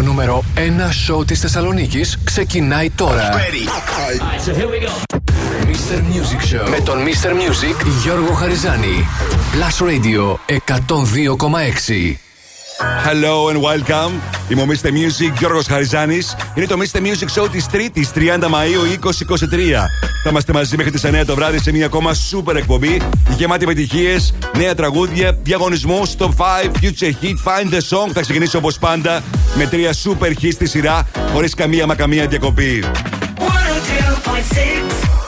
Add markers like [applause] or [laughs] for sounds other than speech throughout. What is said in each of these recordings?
Το νούμερο 1 σοου της Θεσσαλονίκης ξεκινάει τώρα. Mr. Music Show με τον Mr. Music Γιώργο Χαριζάνη. Plus Radio 102,6. Hello and welcome. Είμαι ο Mr. Music Γιώργος Χαριζάνης. Είναι το Mr. Music Show της 3ης 30 Μαΐου 2023. Θα είμαστε μαζί μέχρι τις 9 το βράδυ σε μια ακόμα super εκπομπή. Γεμάτη επιτυχίες, νέα τραγούδια, διαγωνισμούς, top 5, future hit, find the song. Θα ξεκινήσω όπως πάντα με τρία super hit στη σειρά, χωρίς καμία μα καμία διακοπή. 102.6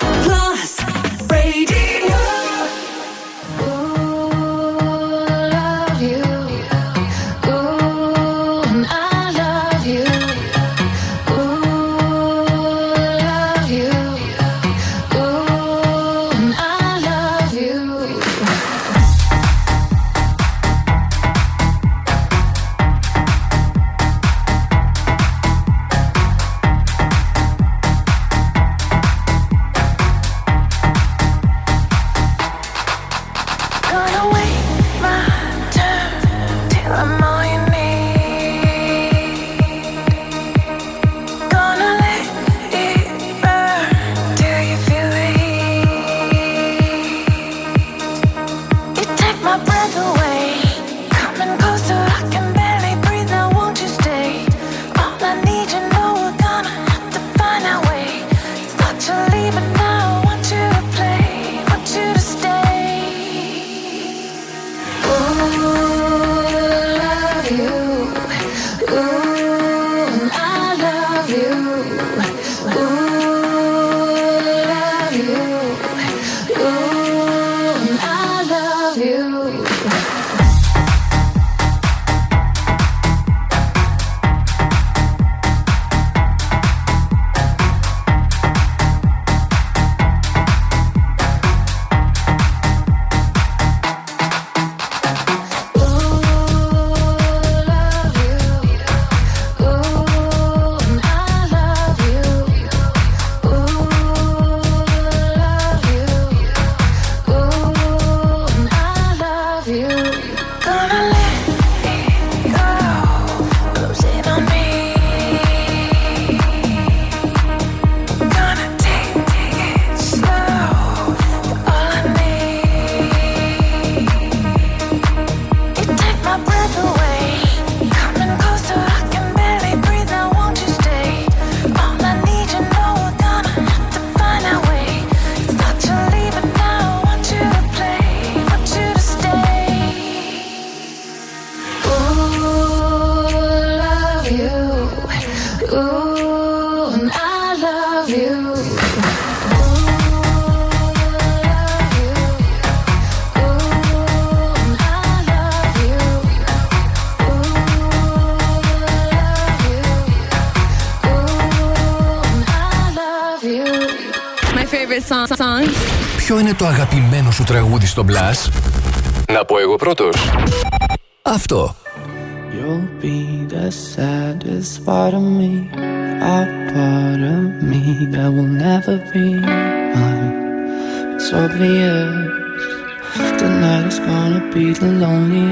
το αγαπημένο σου τραγούδι στο Blast. Να πω εγώ πρώτος. Αυτό. You'll be the saddest part of me A part of me that will never be mine It's obvious Tonight is gonna be the loneliest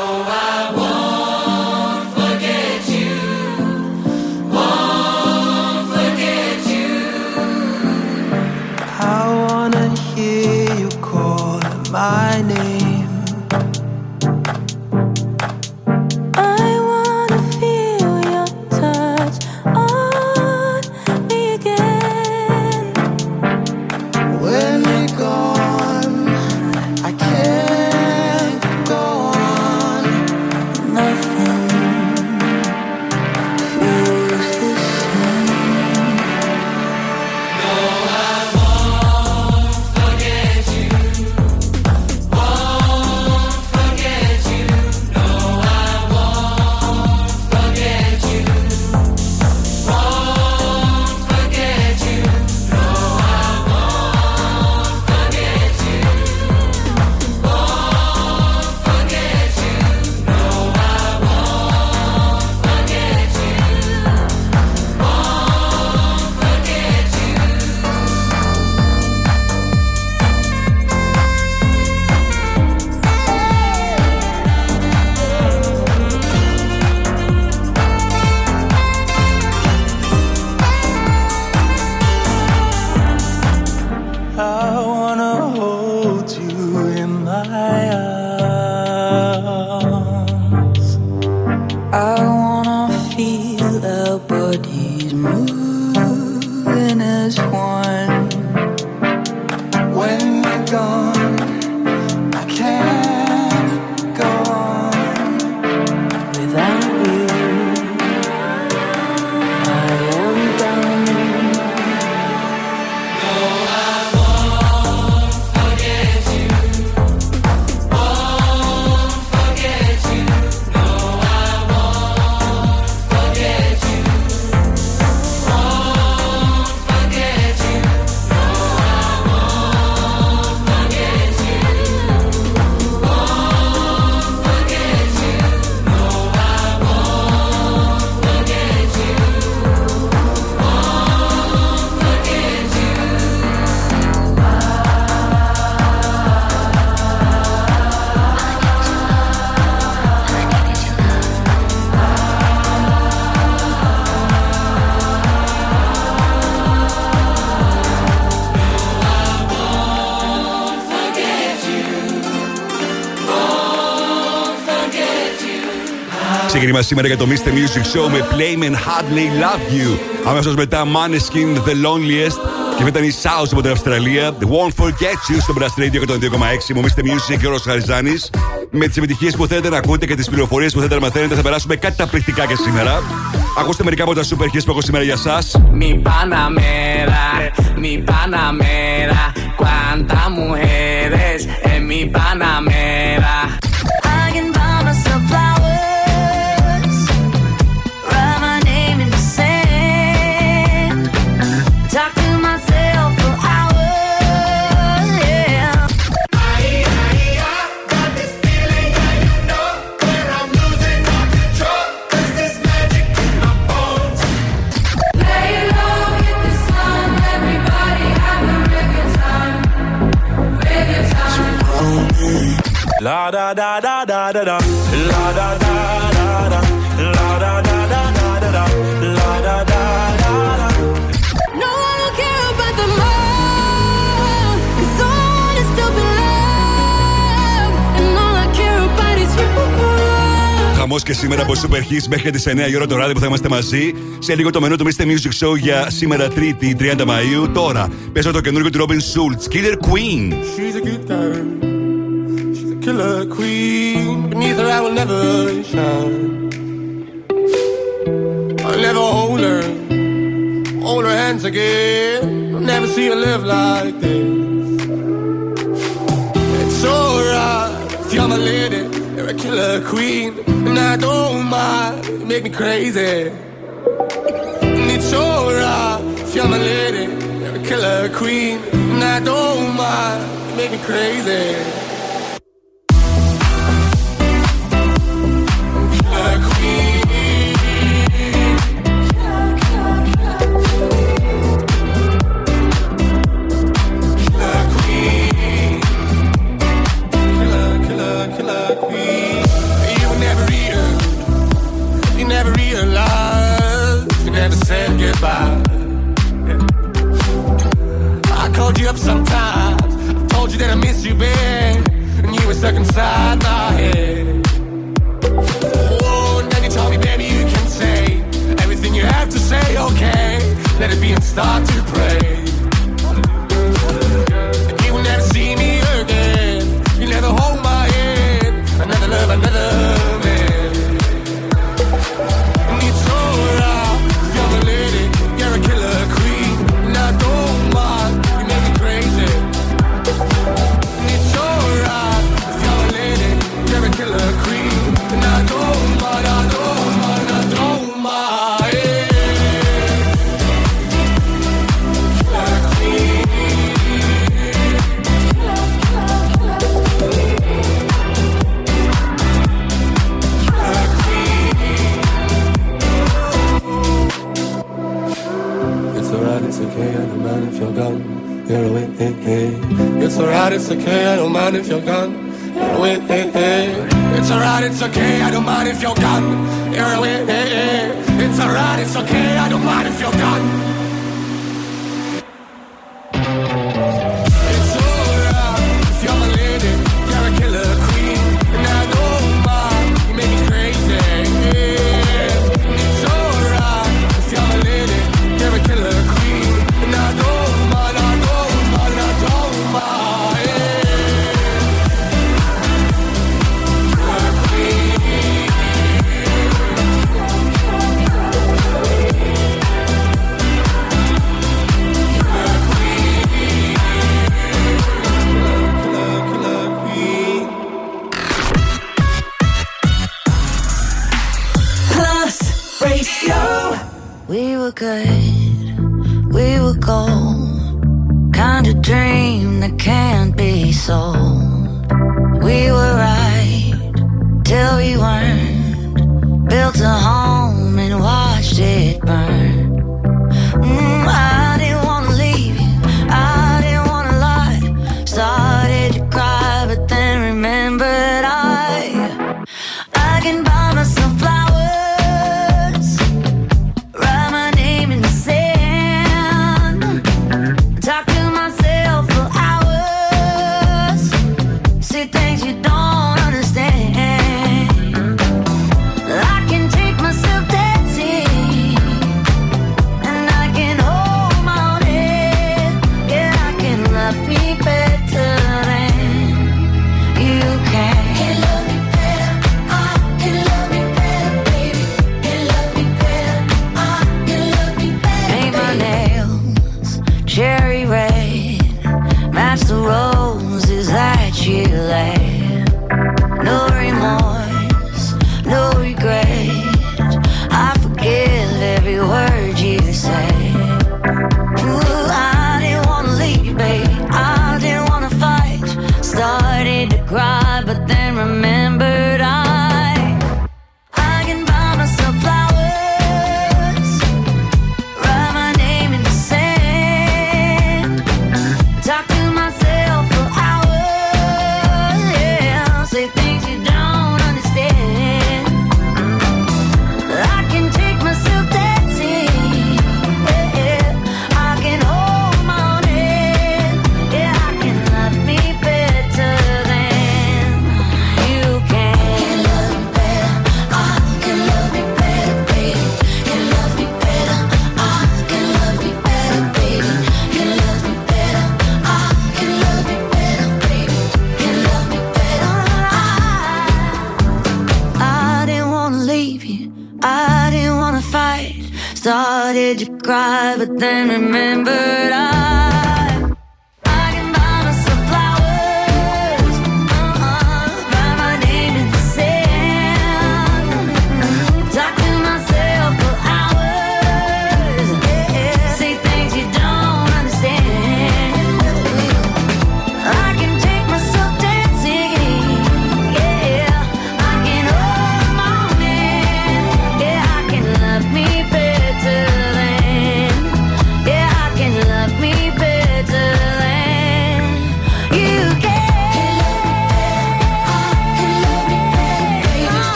ξεκίνημα σήμερα για το Mr. Music Show με Playman Hardly Love You. Αμέσως μετά Maneskin The Loneliest. Και μετά η South από την Αυστραλία. The Won't Forget You στο Blast Radio 102,6. Μου Mr. Music και ο Ρος Χαριζάνης. Με τις επιτυχίες που θέλετε να ακούτε και τις πληροφορίες που θέλετε να μαθαίνετε, θα περάσουμε κάτι καταπληκτικά και σήμερα. Ακούστε μερικά από τα super hits που έχω σήμερα για εσά. Mi Panamera, mi Panamera, cuánta mujeres en mi Panamera. da da da da da la da da da da la da da da da da da la da da da da No, I don't care about the love Cause all I want is be loved And all I care about is you Χαμό και σήμερα από Super Hits μέχρι τι 9 η ώρα το βράδυ που θα είμαστε μαζί. Σε λίγο το μενού του Mr. Music Show για σήμερα Τρίτη, 30 Μαου. Τώρα παίζω το καινούργιο του Robin Schultz, Killer Queen. She's a good time. titular queen. Beneath her, I will never shine. I'll never hold her, hold her hands again. I'll never see her live like this. It's alright if you're my lady, you're a killer queen, and I don't mind. You make me crazy. And it's alright if you're my lady, you're a killer queen, and I don't mind. You make me crazy. up sometimes. I told you that I miss you, babe, and you were stuck inside my head. Oh, now you told me, baby, you can say everything you have to say, okay? Let it be and start to pray. alright, it's okay, I don't mind if you're gone. You're with eh, eh. It's alright, it's okay, I don't mind if you're gone. You're with eh, It's alright, it's okay, I don't mind if you're gone. to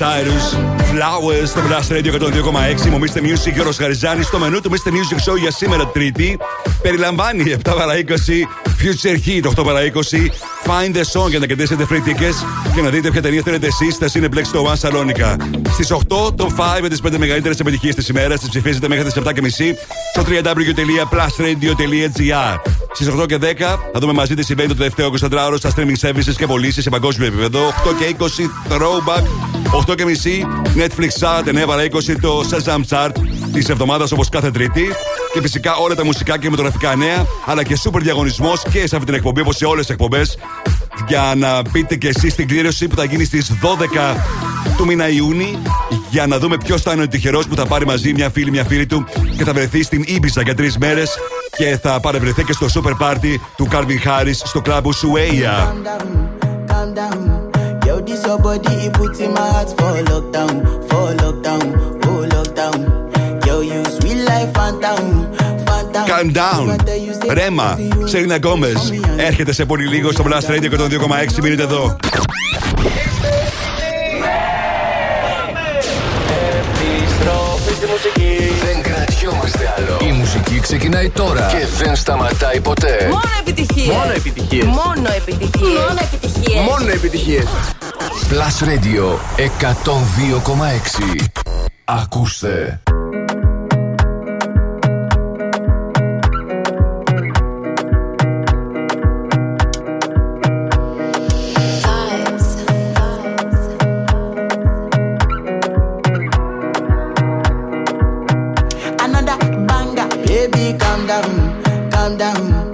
Cyrus. Flowers στο Blast Radio 102,6. Μου Mr. Music και ο Ροσχαριζάνη. Στο μενού του Mr. Music Show για σήμερα Τρίτη περιλαμβάνει 7 παρα 20 Future Heat 8 παρα 20 Find the Song για να κερδίσετε free tickets και να δείτε ποια ταινία θέλετε εσείς στα Cineplex στο One Salonica. Στις 8 το 5 με τις 5 μεγαλύτερες επιτυχίες της ημέρας. Τις ψηφίζετε μέχρι τις 7.30 στο www.plusradio.gr. Στις 8 και 10 θα δούμε μαζί τι συμβαίνει το τελευταίο 24ωρο στα streaming services και πωλήσει σε παγκόσμιο επίπεδο. 8 και 20 Throwback. 8 και μισή Netflix Chart. 9 παρα 20 το Shazam Chart της εβδομάδας όπως κάθε Τρίτη. Και φυσικά όλα τα μουσικά και μετογραφικά νέα, αλλά και σούπερ διαγωνισμός και σε αυτή την εκπομπή όπως σε όλες τις εκπομπές. Για να πείτε και εσείς την κλήρωση που θα γίνει στις 12 του μήνα Ιούνι για να δούμε ποιος θα είναι ο τυχερός που θα πάρει μαζί μια φίλη, μια φίλη του και θα βρεθεί στην Ήμπιζα για τρεις μέρες και θα παρευρεθεί και στο super party του Calvin Harris στο κλαμπ Σουέια. Calm down. Ρέμα, Σέρινα Γκόμε. Έρχεται σε πολύ λίγο στο Blast Radio 102,6. Μείνετε εδώ. Δεν κρατιόμαστε άλλο. Η μουσική ξεκινάει τώρα και δεν σταματάει ποτέ. Μόνο επιτυχίε. Μόνο επιτυχίες. Μόνο επιτυχίες. Μόνο επιτυχίες. Μόνο επιτυχίες. Plus Radio 102,6 Ακούστε Another banger. Baby calm down, calm down.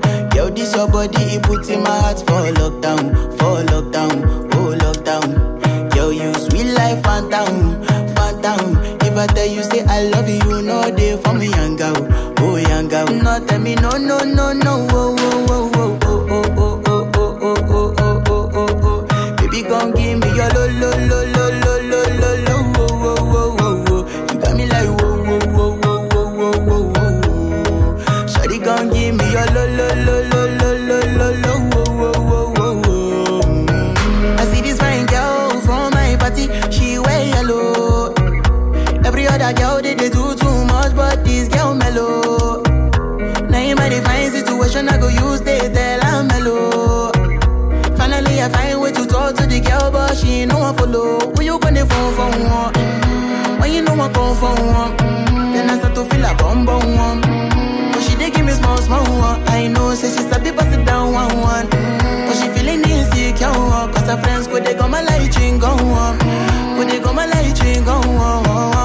This your body, it puts in my heart for lockdown, for lockdown, oh lockdown. Girl, you sweet life, phantom, phantom. If I tell you, say I love you, no day for me, young girl, oh young girl. No, tell me, no, no, no, no, oh, oh, oh. for one. Then I start to feel a bum bum one. But she did give me small small one. I know, say she's sabi pass it down one one. But she feeling insecure one. Cause her friends could they go my light ring go on. Could they go my light ring go on.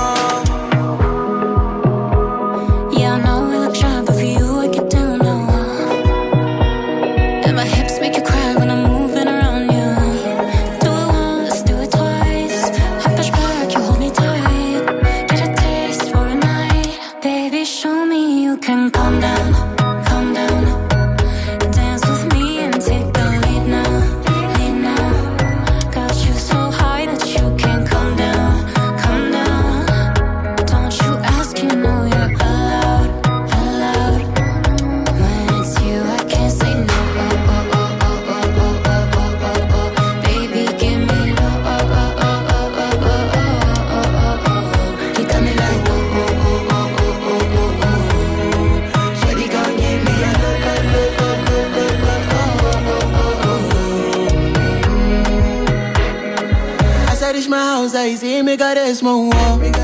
make got this, my walk.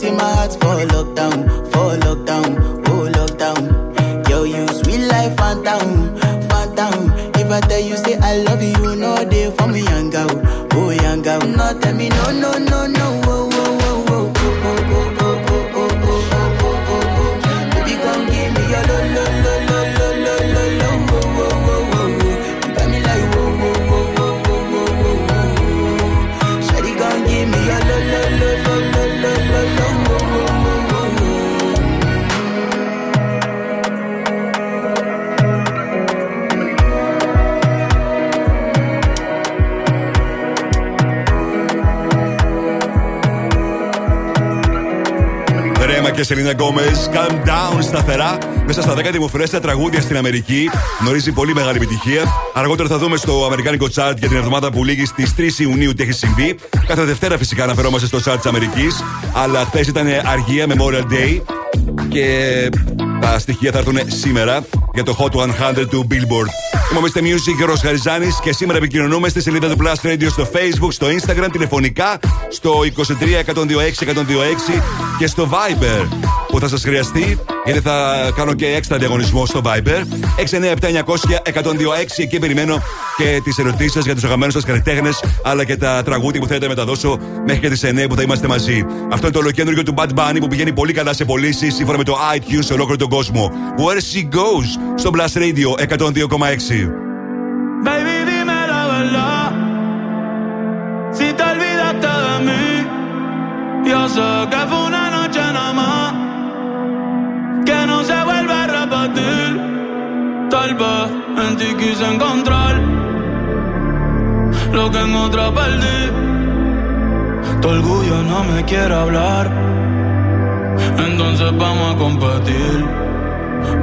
See my heart for lockdown, for lockdown, oh lockdown. Girl, you sweet life, phantom, phantom. If I tell you, say I love you, no day for me, young girl, oh young girl. No, tell me, no, no, no. Selena Gomez. Calm down σταθερά μέσα στα 10 δημοφιλέστερα τραγούδια στην Αμερική. Γνωρίζει πολύ μεγάλη επιτυχία. Αργότερα θα δούμε στο Αμερικάνικο Chart για την εβδομάδα που λήγει στις 3 Ιουνίου τι έχει συμβεί. Κάθε Δευτέρα φυσικά αναφερόμαστε στο Chart της Αμερικής. Αλλά χθες ήταν αργία Memorial Day. Και τα στοιχεία θα έρθουν σήμερα για το Hot 100 του Billboard. Είμαι ο Mr. Music Γκίκας Χαριζάνης και σήμερα επικοινωνούμε στη σελίδα του Plus Radio στο Facebook, στο Instagram, τηλεφωνικά στο 23 126 126 και στο Viber που θα σας χρειαστεί γιατί θα κάνω και έξτρα διαγωνισμό στο Viber. 697 126 εκεί περιμένω και τις ερωτήσεις σας για τους αγαπημένους σας καλλιτέχνες αλλά και τα τραγούδια που θέλετε να μεταδώσω μέχρι και τις 9 που θα είμαστε μαζί. Αυτό είναι το ολοκέντρο του Bad Bunny που πηγαίνει πολύ καλά σε πωλήσεις σύμφωνα με το iTunes σε ολόκληρο τον κόσμο. Where she goes στο Blast Radio 102,6. Baby, dime la verdad. Si te olvidaste de mí, yo sé que fue Tal vez en ti quise encontrar lo que en otra perdí. Tu orgullo no me quiere hablar. Entonces vamos a competir.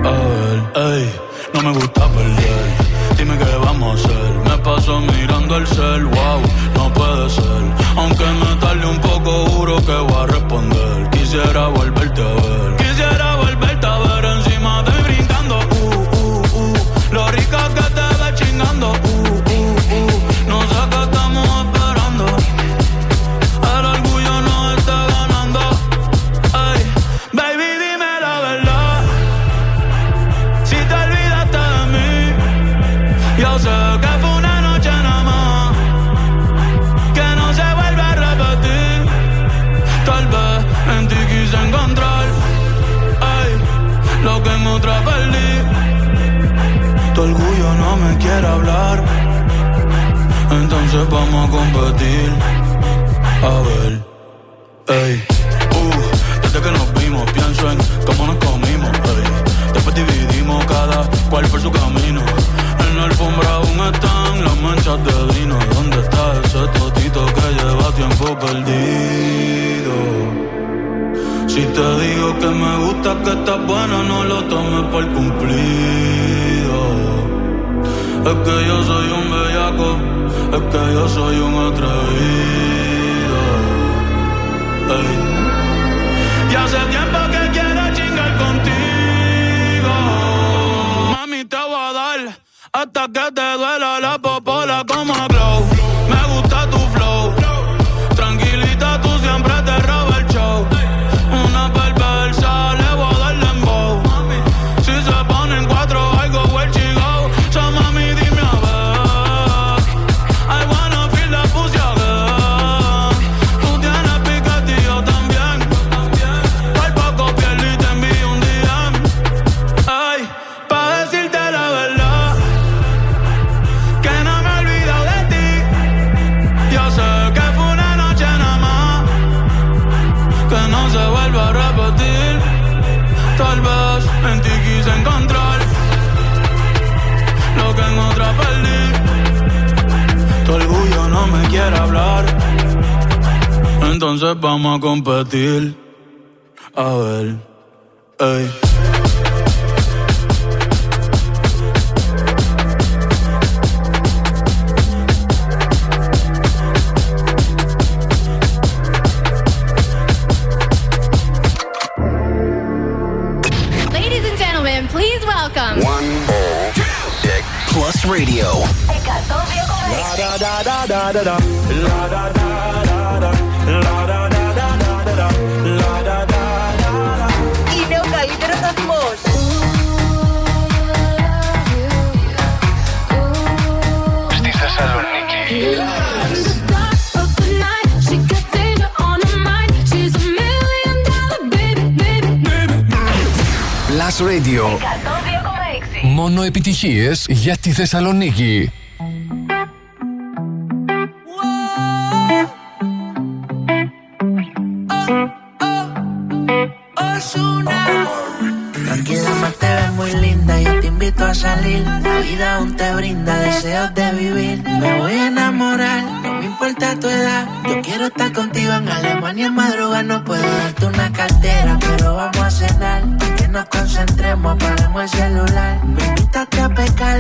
A ver, ey, no me gusta perder Dime qué vamos a hacer. Me paso mirando el cel, wow, no puede ser. Aunque me tarde un poco, juro que voy a responder. Quisiera volverte a ver. Quisiera vamos a competir. A ver, ey. Uh, desde que nos vimos, pienso en cómo nos comimos, ey. Después dividimos cada cual por su camino. En la alfombra aún están las manchas de vino. ¿Dónde está ese totito que lleva tiempo perdido? Si te digo que me gusta que estás buena, no lo tomes por cumplido. Es que yo soy un bellaco, es que yo soy un atrevido. Ey. Y hace tiempo que quiero chingar contigo. Mami, te voy a dar hasta que te Ladies and gentlemen, please welcome. One, two, Plus Radio. Da, da, da, Μόνο επιτυχίες για τη Θεσσαλονίκη. Tranquila, más te ves muy linda. Yo te invito a salir. La vida aún te brinda deseos de vivir. Me voy a enamorar, no me importa tu edad. Yo quiero estar contigo en Alemania en madrugada. No puedo darte una cartera, pero vamos a cenar. Que nos concentremos, apagamos el celular. Me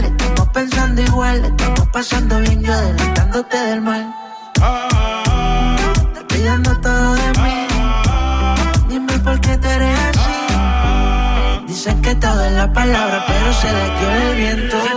estamos pensando igual. Estamos pasando bien, yo adelantándote del mal. Te estoy dando todo de mí. Dime por qué tú eres así. Dicen que todo es la palabra, pero se la lleva el viento.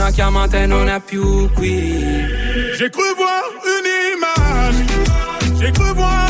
Una chiamata e non è più qui. J'ai cru voir une image, j'ai cru voir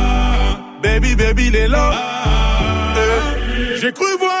Baby, baby, les lots. Eh, J'ai cru voir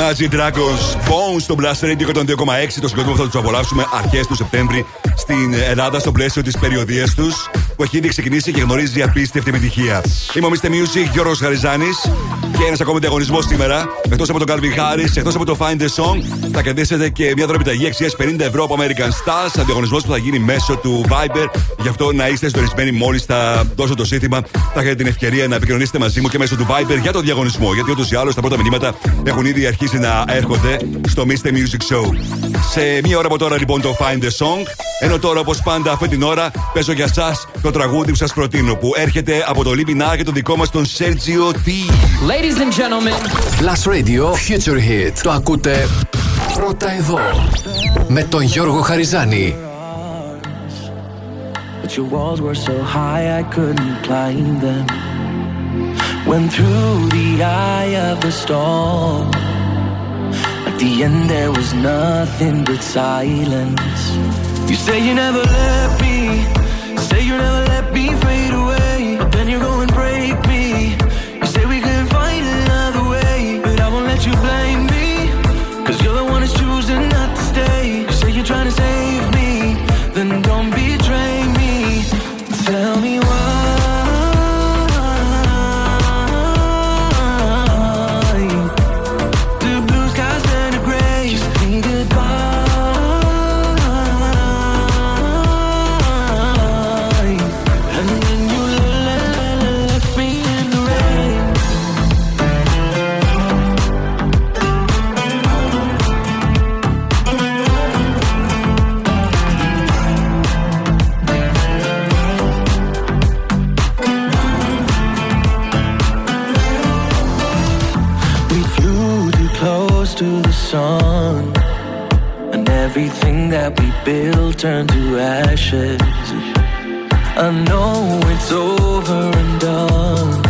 Imagine Dragons Bones στο Blast Radio 102,6. Το συγκεκριμένο θα τους απολαύσουμε αρχές του Σεπτέμβρη στην Ελλάδα στο πλαίσιο της περιοδίας τους που έχει ήδη ξεκινήσει και γνωρίζει απίστευτη επιτυχία. Είμαι ο Mr. Music Γιώργος Χαριζάνη και ένας ακόμη διαγωνισμός σήμερα. Εκτός από τον Calvin Harris, εκτός από το Find the Song, θα κερδίσετε και μια δωρεπιταγή αξίας 50 ευρώ από American Stars. Διαγωνισμός που θα γίνει μέσω του Viber. Γι' αυτό να είστε συντονισμένοι μόλις θα δώσω το σύνθημα. Θα έχετε την ευκαιρία να επικοινωνήσετε μαζί μου και μέσω του Viber για το διαγωνισμό. Γιατί ούτως ή άλλως τα πρώτα μηνύματα έχουν ήδη αρχίσει να έρχονται στο Mr. Music Show. Σε μία ώρα από τώρα λοιπόν το Find the Song. Ενώ τώρα όπως πάντα αυτή την ώρα παίζω για εσά το τραγούδι που σα προτείνω που έρχεται από το Λίμπι και το δικό μα τον Sergio T. Ladies and gentlemen, Last Radio Future Hit. Το ακούτε πρώτα εδώ με τον Γιώργο Χαριζάνη. But your walls were so high I couldn't climb them. Went through the eye of the storm. At the end, there was nothing but silence. You say you never let me, say you never let me fade away. But then you go and that we built turned to ashes. I know it's over and done,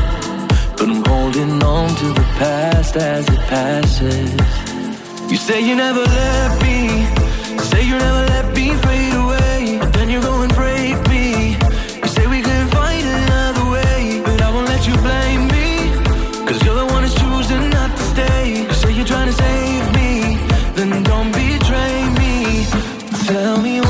but I'm holding on to the past as it passes. You say you never let me, say you never let me fade away, Tell me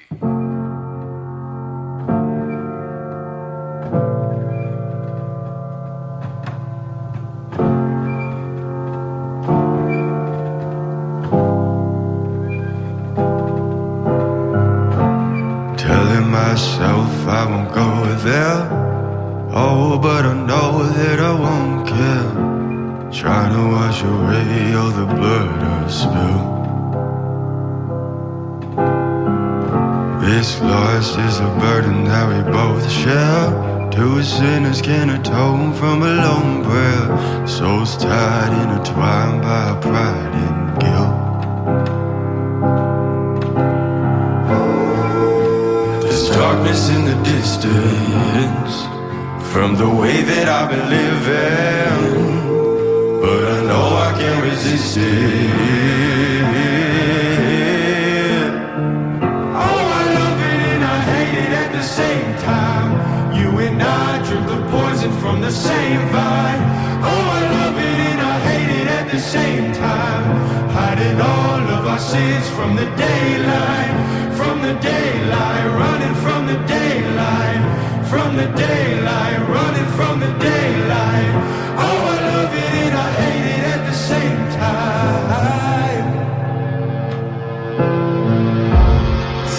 Sinners a tone from a lone prayer. Souls tied, intertwined by pride and guilt. There's darkness in the distance from the way that I've been living, but I know I can't resist it. Same vibe. Oh, I love it and I hate it at the same time. Hiding all of our sins from the daylight, from the daylight, running from the daylight, from the daylight, running from the daylight. Oh, I love it and I hate it at the same time.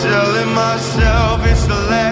Telling myself it's the last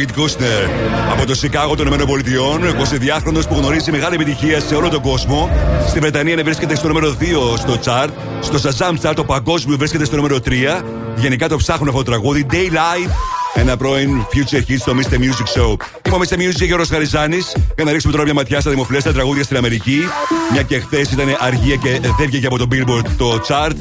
David Kushner από το Σικάγο των ΗΠΑ, 22χρονο που γνωρίζει μεγάλη επιτυχία σε όλο τον κόσμο. Στη Βρετανία βρίσκεται στο νούμερο 2 στο chart. Στο Shazam chart το παγκόσμιο βρίσκεται στο νούμερο 3. Γενικά το ψάχνουν αυτό το τραγούδι. Daylight ένα πρώην Future Hit στο Mr. Music Show. Είμαι ο Mr. Music Γιώργος Χαριζάνης. Για να ρίξουμε τώρα μια ματιά στα δημοφιλέστερα τραγούδια στην Αμερική. Μια και χθες ήταν αργία και δεν βγήκε από το Billboard το chart.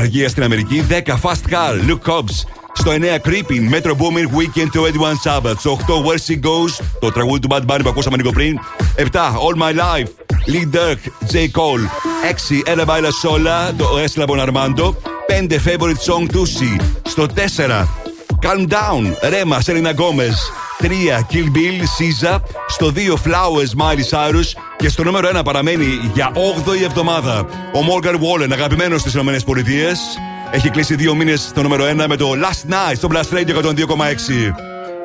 Αργία στην Αμερική. 10 Fast Car, Luke Cobbs. Στο 9 Creeping, Metro Booming Weekend to 21 Sabbath. Στο 8 Where She Goes, το τραγούδι του Bad Bunny που ακούσαμε λίγο πριν. 7 All My Life, Lee Dirk, J. Cole. 6 Ella Baila Sola, το Esla Bon Armando. 5 Favorite Song Tusi. Στο 4 Calm Down, Rema, Selena Gomez. 3 Kill Bill, Caesar. Στο 2 Flowers, Miley Cyrus. Και στο νούμερο 1 παραμένει για 8η εβδομάδα ο Morgan Wallen, αγαπημένο στι ΗΠΑ. Έχει κλείσει δύο μήνε στο νούμερο 1 με το Last Night στο Blast Radio 102,6.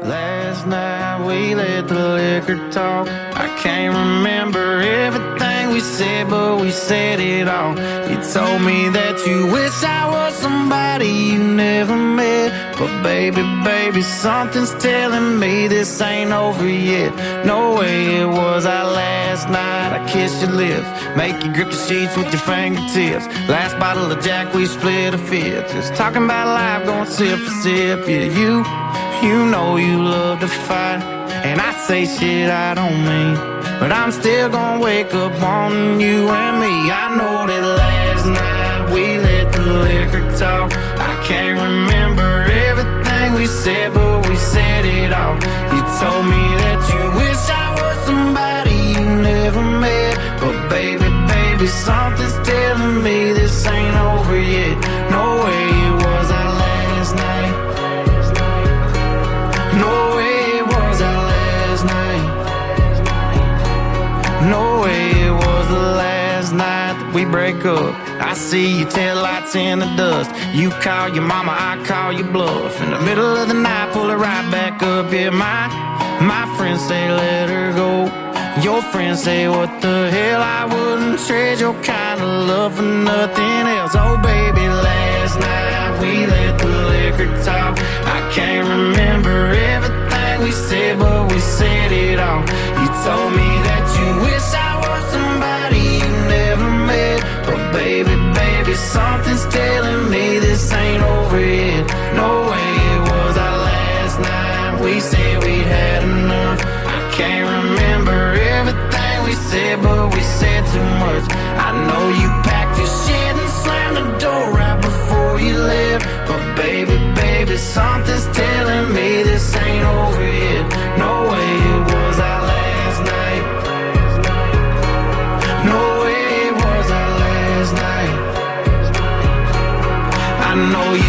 Last night we let the liquor talk. I can't remember everything we said, but we said it all. You told me that you wish I was somebody you never met. But baby, baby, something's telling me this ain't over yet. No way it was our last night. I kissed your lips, make you grip the sheets with your fingertips. Last bottle of Jack, we split a fifth. Just talking about life, going sip for sip. Yeah, you. You know you love to fight, and I say shit I don't mean. But I'm still gonna wake up wanting you and me. I know that last night we let the liquor talk. I can't remember everything we said, but we said it all. You told me that you wish I was somebody you never met. But baby, baby, something's we break up. I see your tail lights in the dust. You call your mama, I call your bluff. In the middle of the night, pull it right back up. Yeah, my my friends say let her go. Your friends say what the hell? I wouldn't trade your kind of love for nothing else. Oh baby, last night we let the liquor talk. I can't remember everything we said, but we said it all. You told me that something's telling me this ain't over yet. No way it was our last night. We said we'd had enough. I can't remember everything we said, but we said too much. I know you packed your shit and slammed the door right before you left. But baby, baby, something's telling me this ain't over yet. No way I know you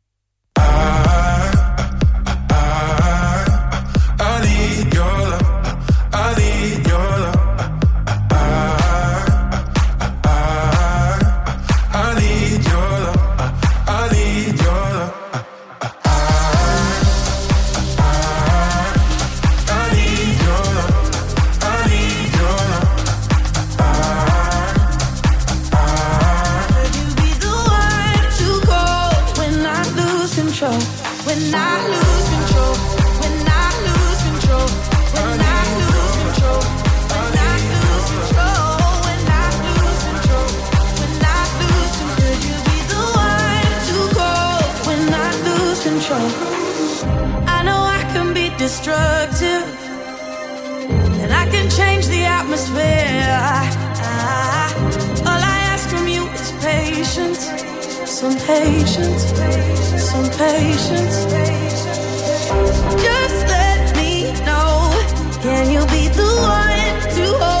atmosphere. I- all I ask from you is patience. Some patience. Some patience. Just let me know. Can you be the one to hold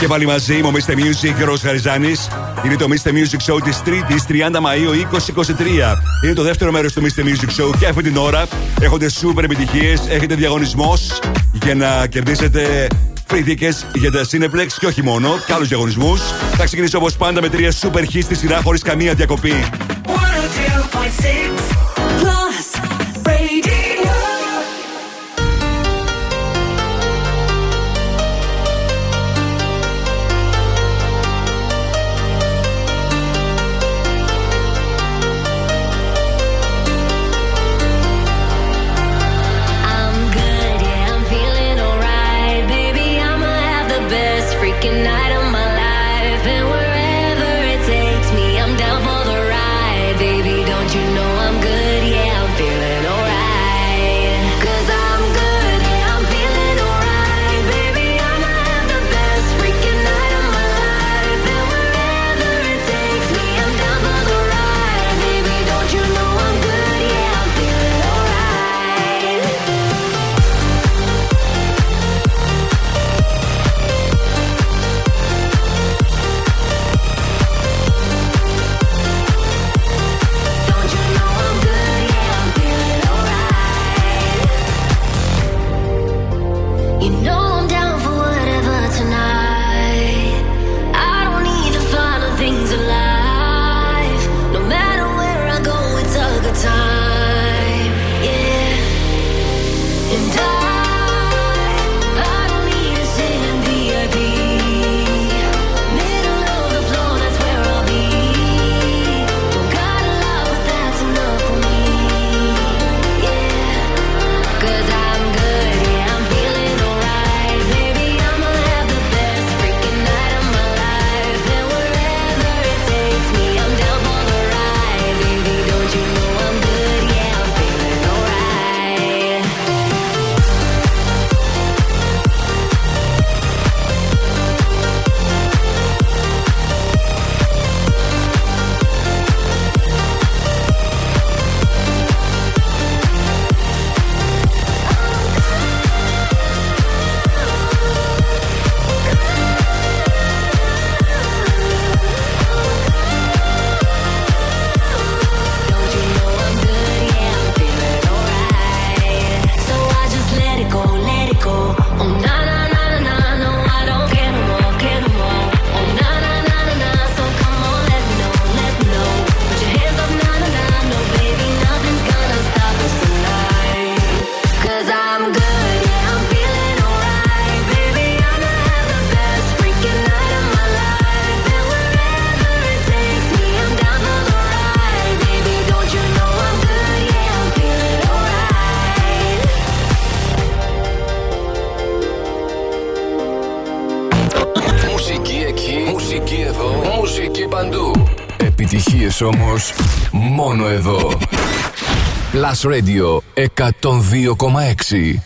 Και πάλι μαζί μου, Mr. Music και ο Ρος Χαριζάνης. Είναι το Mr. Music Show της 3ης 30 Μαΐου 2023. Είναι το δεύτερο μέρος του Mr. Music Show και αυτή την ώρα έχονται σούπερ επιτυχίες, έχετε διαγωνισμός για να κερδίσετε free tickets για τα Cineplex και όχι μόνο, και άλλους διαγωνισμούς. Θα ξεκινήσω όπως πάντα με τρία super hits στη σειρά χωρίς καμία διακοπή. Ξέρεις όμως, μόνο εδώ. Plus Radio 102,6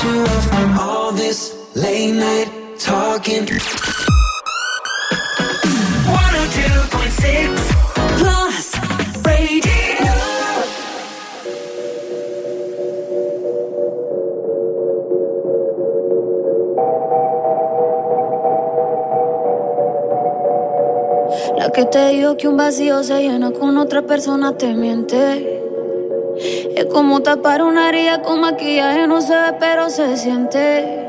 to her from all this late night talking. 102.6 Plus Radio. La que te digo que un vacío se llena con otra persona te miente. Como tapar una herida con maquillaje, no se ve, pero se siente.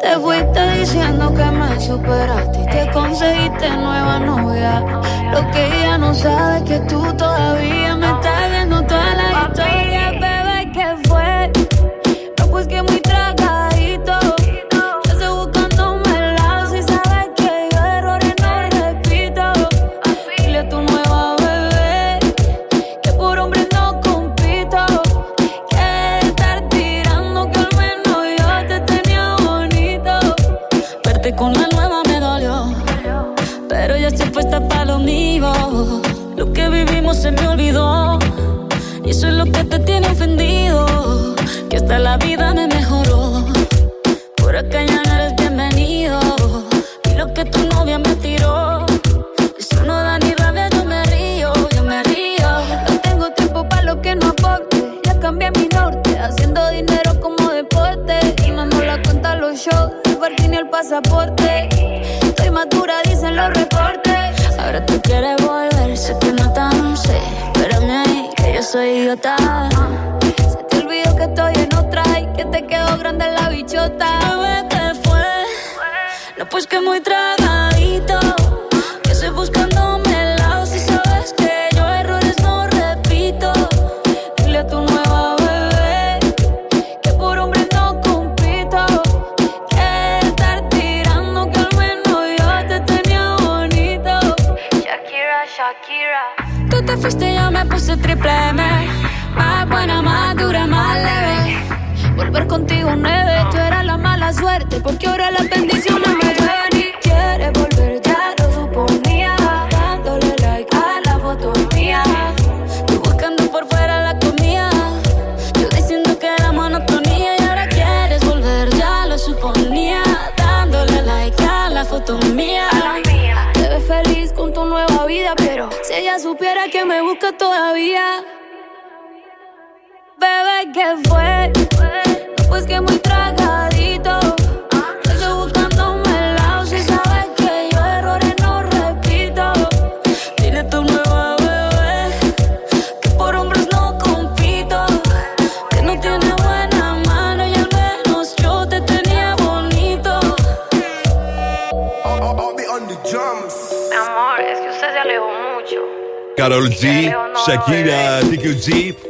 Te fuiste diciendo que me superaste te conseguiste nueva novia. Lo que ella no sabe es que tú todavía me estás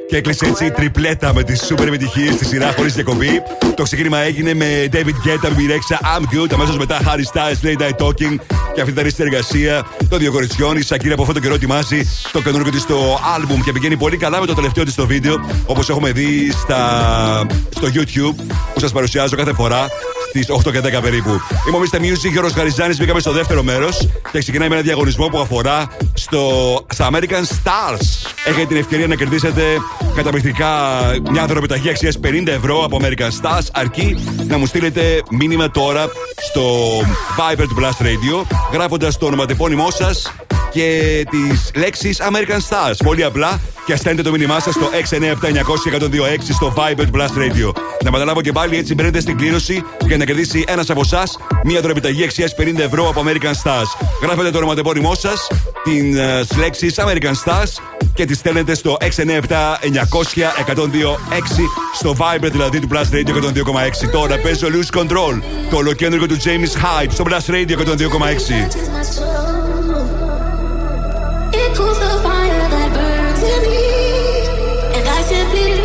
και έκλεισε έτσι η τριπλέτα με τι σούπερ επιτυχίες στη σειρά χωρίς διακοπή. Το ξεκίνημα έγινε με David Guetta, Μιρέξα, I'm Good. Αμέσως μετά Harry Styles, Late Night Talking. Και αυτή ήταν η συνεργασία των δύο κοριτσιών. Η Shakira από αυτόν τον καιρό ετοιμάζει το καινούργιο της το album και πηγαίνει πολύ καλά με το τελευταίο της το βίντεο. Όπως έχουμε δει στα, στο YouTube που σας παρουσιάζω κάθε φορά στις 8 και 10 περίπου. Είμαι ο Mr. Music, Γιώργος Γαριζάνης. Μπήκαμε στο δεύτερο μέρος και ξεκινάει με ένα διαγωνισμό που αφορά στο, στα American Stars. Έχετε την ευκαιρία να κερδίσετε καταπληκτικά μια δωροπιταγή αξίας 50 ευρώ από American Stars. Αρκεί να μου στείλετε μήνυμα τώρα στο Viber του Blast Radio γράφοντας το ονοματεπώνυμό σας και τις λέξεις American Stars. Πολύ απλά και στέλνετε το μήνυμά σας στο 697-900-1026 στο Viber του Blast Radio. Να καταλάβω και πάλι έτσι μπαίνετε στην κλήρωση για να κερδίσει ένας από εσάς μία δωρεπιταγή αξίας 50 ευρώ από American Stars. Γράφετε το ονοματεπώνυμό σας, τις λέξεις American Stars και τι στέλνετε στο 697-900-1026 στο Viber δηλαδή του Blast Radio 102,6. Τώρα παίζει ο Lose Control, το ολοκέντρο του James Hype στο Blast Radio 102,6. It cools the fire that burns in me, and I simply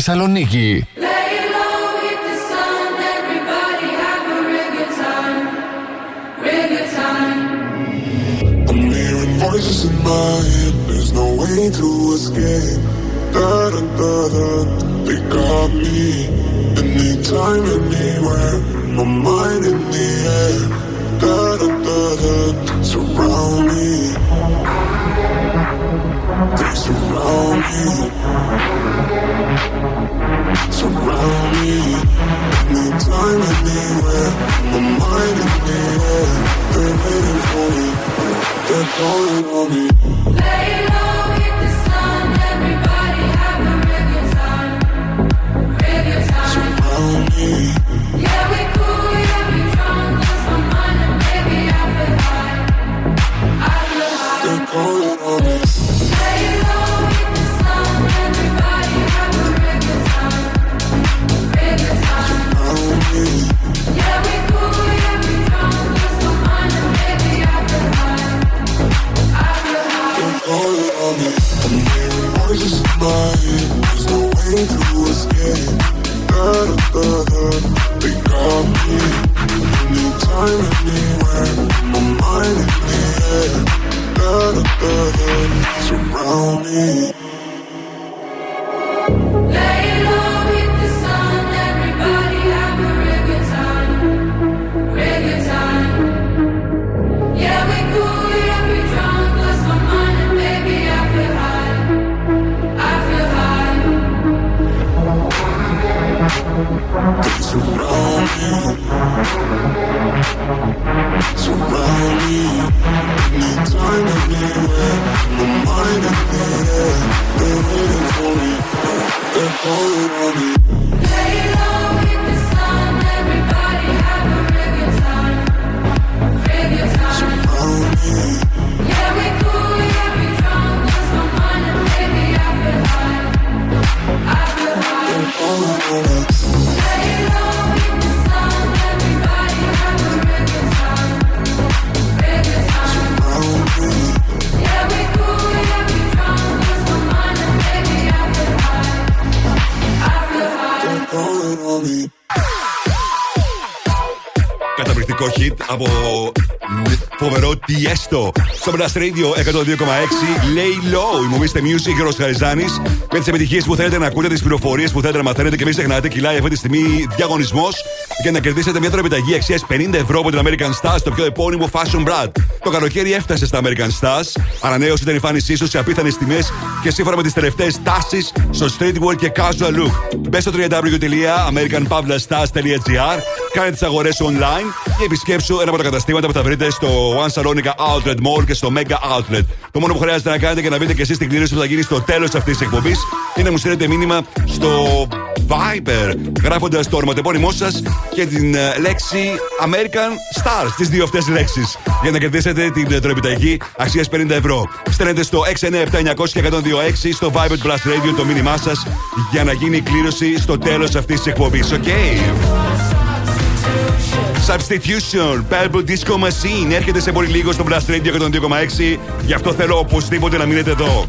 Θεσσαλονίκη. Surround me. Surround me. Anytime, the. They're waiting for me. They're calling on me. Από φοβερό Tiesto στο Blast Radio 102,6 Lay Low. Ημομίστε Music και ο Χαριζάνης με τις επιτυχίες που θέλετε να ακούτε, τις πληροφορίες που θέλετε να μαθαίνετε και μην ξεχνάτε, κυλάει αυτή τη στιγμή διαγωνισμός για να κερδίσετε μια τροπιταγή αξίας 50 ευρώ από την American Stars, το πιο επώνυμο fashion brand. Το καλοκαίρι έφτασε στα American Stars, ανανέωσε την εμφάνισή σου σε απίθανες τιμές και σύμφωνα με τις τελευταίες τάσεις στο streetwear και casual look. Μπες στο www.americanpavlastars.gr, κάνε τις αγορές online και επισκέψου ένα από τα καταστήματα που θα βρείτε στο One Salonica Outlet Mall και στο Mega Outlet. Το μόνο που χρειάζεται να κάνετε και να βρείτε και εσείς την κλήρωση που θα γίνει στο τέλος αυτής της εκπομπής είναι να μου στείλετε μήνυμα στο Viber γράφοντας το ονοματεπώνυμό σας και την ε, λέξη American Stars, τις δύο αυτές λέξεις, για να κερδίσετε την ε, τροεπιταγή αξίας 50 ευρώ. Στέλνετε στο 697-900 και 126 στο Viber Plus Radio το μήνυμά σας για να γίνει η κλήρωση στο τέλος αυτής της εκπομπής. Οκ; Substitution, Purple Disco Machine έρχεται σε πολύ λίγο στο Plus Radio 102,6. Γι' αυτό θέλω οπωσδήποτε να μείνετε εδώ.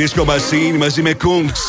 Disco Machine μαζί με Kungs.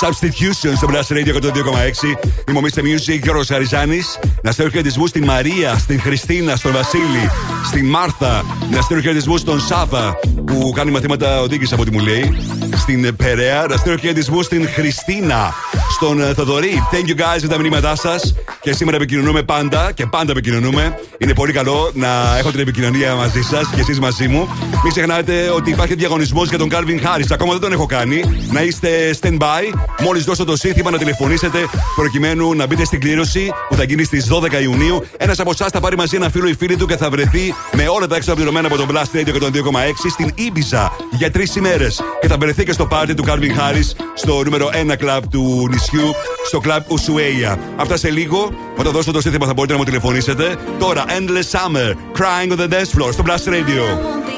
Substitution στο Blast Radio 102,6. Είμαι ο Mr. Music Γιώργος Χαριζάνης. Να στέλνω χαιρετισμούς στην Μαρία, στην Χριστίνα, στον Βασίλη, στην Μάρθα. Να στέλνω χαιρετισμούς στον Σάβα που κάνει μαθήματα οδήγηση από ό,τι μου λέει. Στην Περαία. Να στέλνω χαιρετισμούς στην Χριστίνα, στον ε, Θοδωρή. Thank you guys για τα μηνύματά σας. Και σήμερα επικοινωνούμε πάντα και πάντα επικοινωνούμε. Είναι πολύ καλό να έχω την επικοινωνία μαζί σας και εσείς μαζί μου. Μην ξεχνάτε ότι υπάρχει διαγωνισμός για τον Calvin Harris. Ακόμα δεν τον έχω κάνει. Να είστε stand by. Μόλις δώσω το σύνθημα να τηλεφωνήσετε προκειμένου να μπείτε στην κλήρωση που θα γίνει στις 12 Ιουνίου. Ένας από εσάς θα πάρει μαζί ένα φίλο ή φίλη του και θα βρεθεί με όλα τα έξοδα πληρωμένα από τον Blast Radio και τον 2,6 στην Ibiza για τρεις ημέρες. Και θα βρεθεί και στο πάρτι του Calvin Harris στο νούμερο 1 κλαμπ του νησιού, στο κλαμπ Ushuaia. Αυτά σε λίγο. Όταν δώσω το σύνθημα θα μπορείτε να μου τηλεφωνήσετε. Τώρα Endless Summer, Crying on the Dance Floor στο Blast Radio.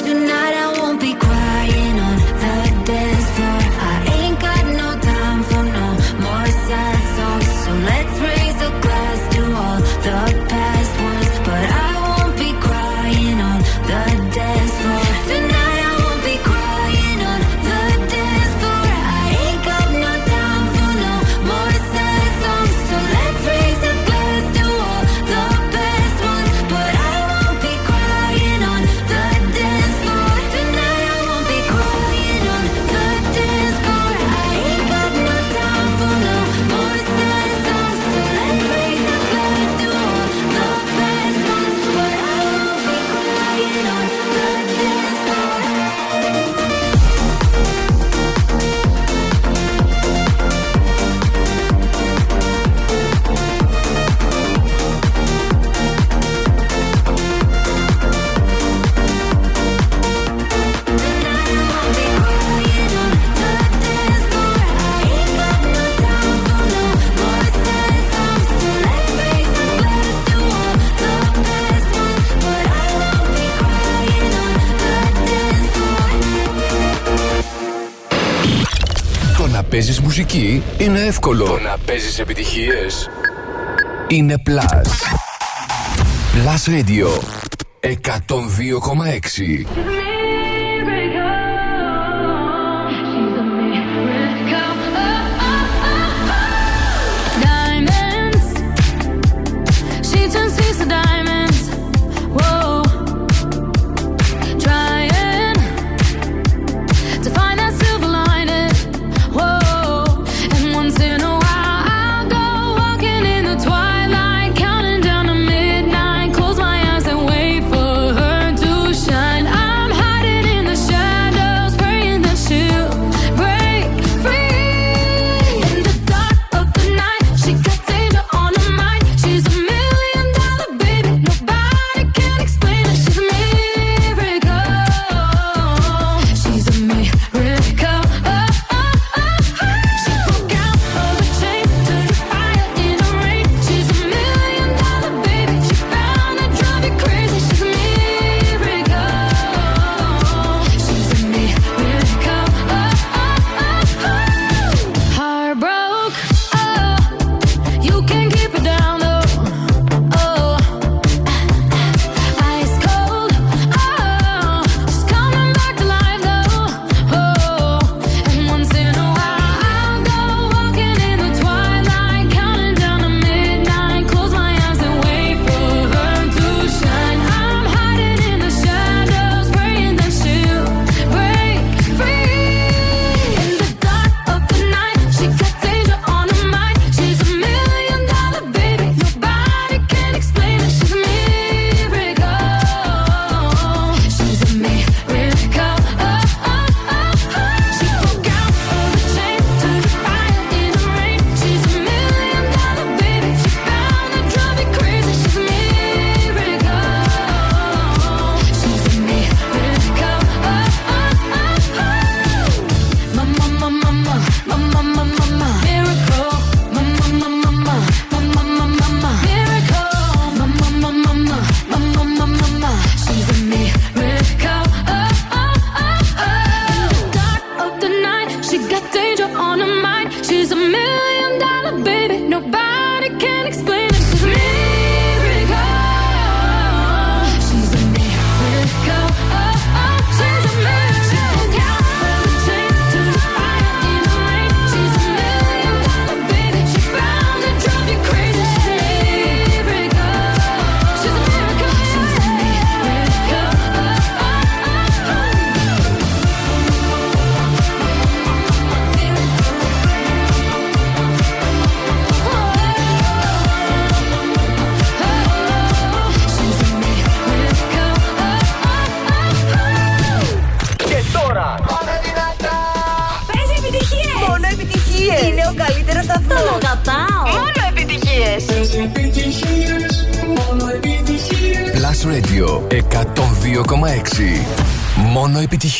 Παίζεις μουσική είναι εύκολο. Το να παίζεις επιτυχίες είναι Plus. Plus Radio 102,6.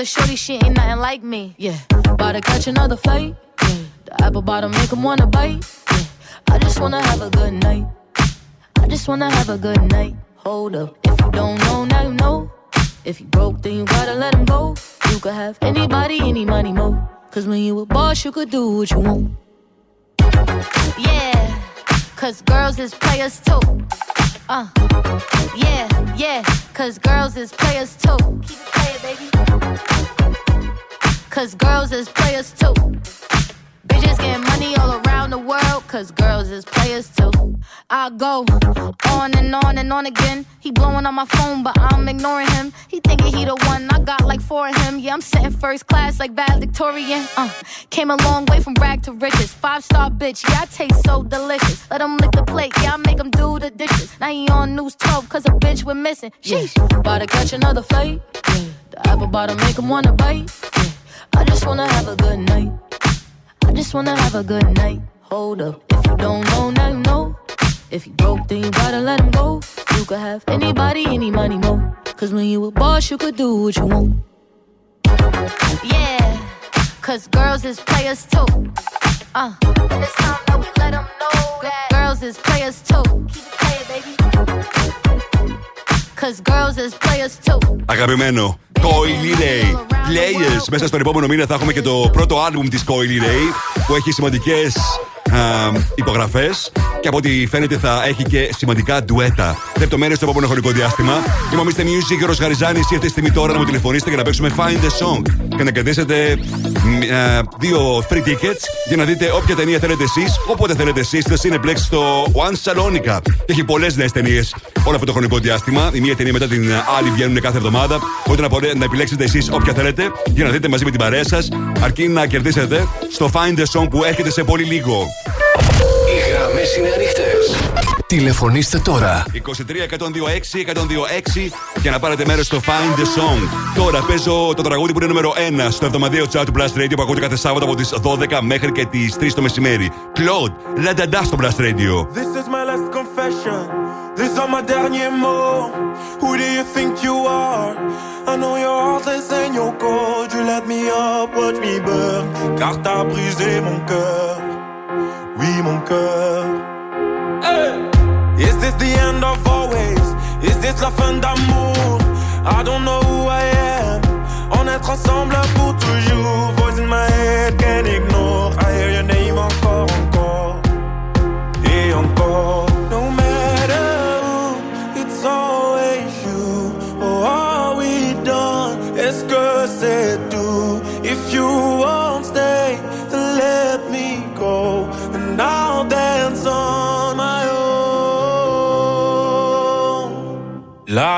another shorty, she ain't bitch, yeah, I taste so delicious. Let him lick the plate, yeah, I make him do the dishes. Now he on news 12, cause a bitch we're missing. Sheesh, about to catch another flight. Yeah, the apple bottom make him wanna bite. Yeah, I just wanna have a good night. I just wanna have a good night. Hold up, if you don't know, now you know. If you broke, then you gotta let him go. You could have anybody, any money, mo. Cause when you a boss, you could do what you want. Yeah, cause girls is players too. Uh, and it's time that we let them know that girls is players too. Keep it playing, baby. Cause girls is players too. Αγαπημένο. Coily Ray. Players. Μέσα στον επόμενο μήνα θα έχουμε και το πρώτο άλμπουμ τη Coily Ray που έχει σημαντικέ υπογραφές και από ό,τι φαίνεται θα έχει και σημαντικά ντουέτα. Λεπτομέρειες στο επόμενο χρονικό διάστημα. Είμαι ο Mr. Music και ο Ροσγαριζάνη. Ήρθε τη στιγμή τώρα να μου τηλεφωνήσετε για να παίξουμε Find the Song και να κερδίσετε μ, α, δύο free tickets για να δείτε όποια ταινία θέλετε εσείς, όποτε θέλετε εσείς, στο Cineplex στο One Salonica. Και έχει πολλές νέες ταινίες όλο αυτό το χρονικό διάστημα. Η μία ταινία μετά την άλλη βγαίνουν κάθε εβδομάδα. Μπορείτε να, μπορέ- να επιλέξετε εσείς όποια θέλετε για να δείτε μαζί με την παρέα σας, αρκεί να κερδίσετε στο Find the Song που έρχεται σε πολύ λίγο. Οι γραμμέ είναι ανοιχτέ. Τηλεφωνήστε τώρα. 23 126 126 για να πάρετε μέρο στο Find the Song. Τώρα παίζω το τραγούδι που είναι νούμερο 1 στο εβδομαδιαίο chat του Blast Radio που ακούτε κάθε Σάββατο από τι 12 μέχρι και τι 3 το μεσημέρι. Claude, Λανταντά στο Blast Radio. This is my last confession. These are my derniers mots. Who do you think you are? I know your heart is in your cold. You let me up, watch me burn. Car t'as brisé mon cœur. Oui, mon cœur. Hey! Is this the end of always? Is this la fin d'amour? I don't know who I am. On est ensemble pour toujours. Voice in my head, can't ignore. I hear your name encore, encore.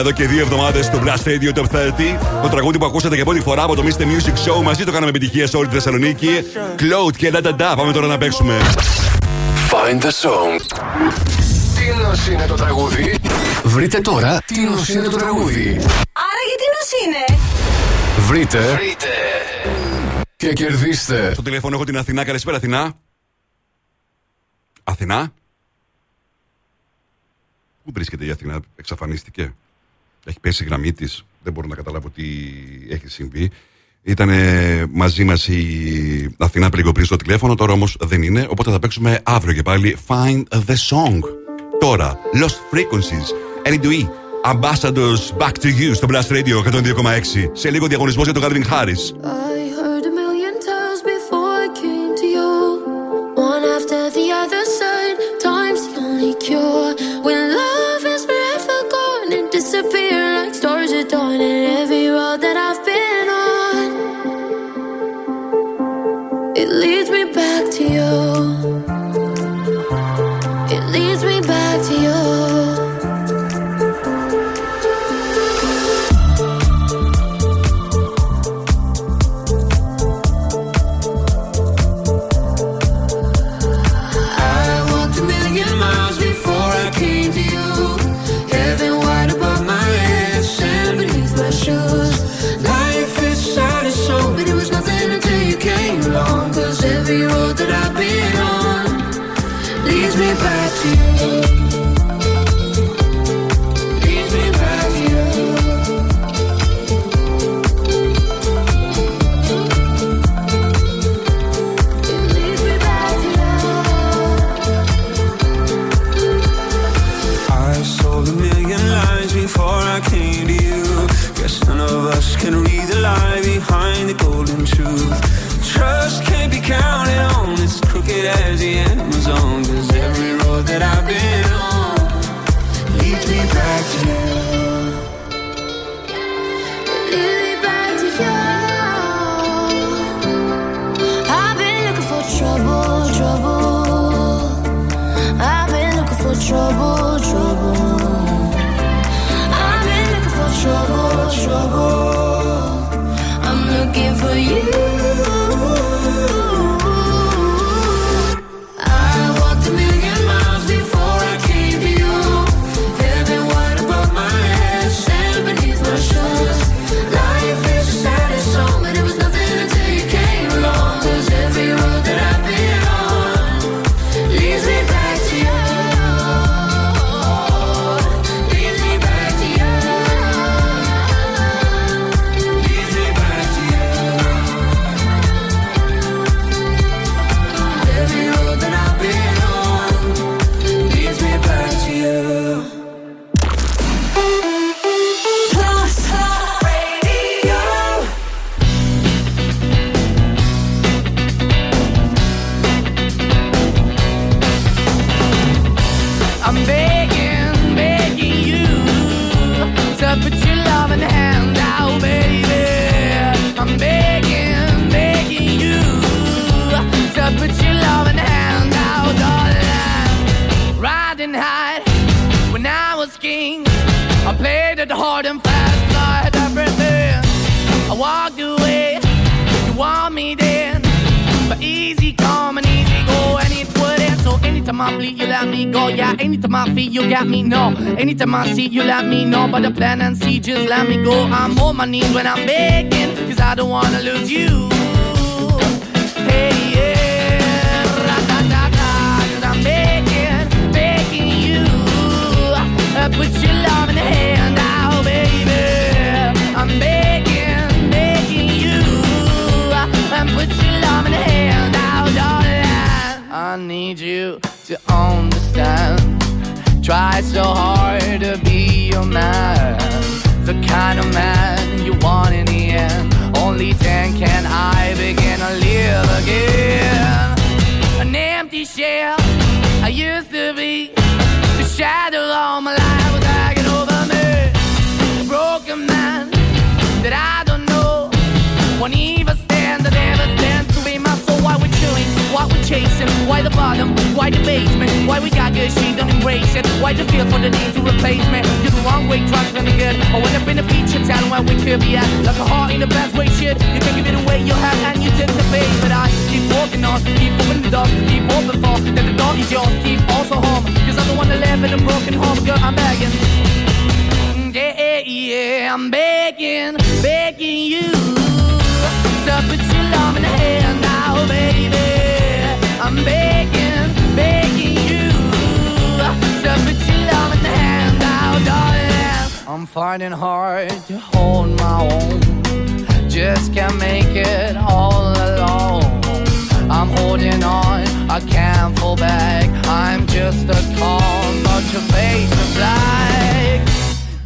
εδώ και δύο εβδομάδες στο Blast Radio Top 30. Το τραγούδι που ακούσατε για πρώτη φορά από το Mr. Music Show μαζί το κάναμε επιτυχία σε όλη τη Θεσσαλονίκη. Cloud και da Πάμε τώρα να παίξουμε. Find the song. Τι νοσ είναι το τραγούδι. Βρείτε τώρα τι νοσ είναι το τραγούδι. Άρα γιατί νοσ είναι; Βρείτε. Βρείτε. Και κερδίστε. Στο τηλέφωνο έχω την Αθηνά. Καλησπέρα Αθηνά. Αθηνά. Πού βρίσκεται η Αθηνά, εξαφανίστηκε. Έχει πέσει η γραμμή της. Δεν μπορώ να καταλάβω τι έχει συμβεί. Ήταν μαζί μας η Αθηνά πριν στο τηλέφωνο, τώρα όμως δεν είναι. Οπότε θα παίξουμε αύριο και πάλι Find the Song. Τώρα, Lost Frequencies, Eddie Ambassadors Back to You στο Blast Radio 102,6. Σε λίγο διαγωνισμός για τον Calvin Harris. money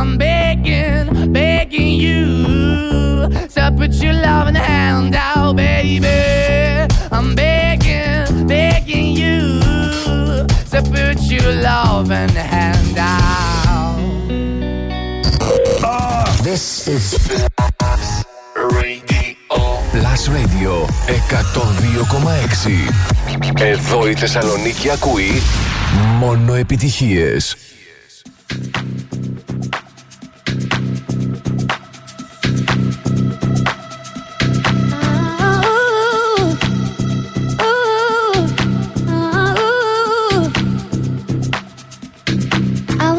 I'm begging, begging you So put your and hand out, baby. I'm begging, begging you So put your and hand out. Oh, this is Plus Radio. Last Radio 102,6. Εδώ η Θεσσαλονίκη ακούει μόνο επιτυχίες.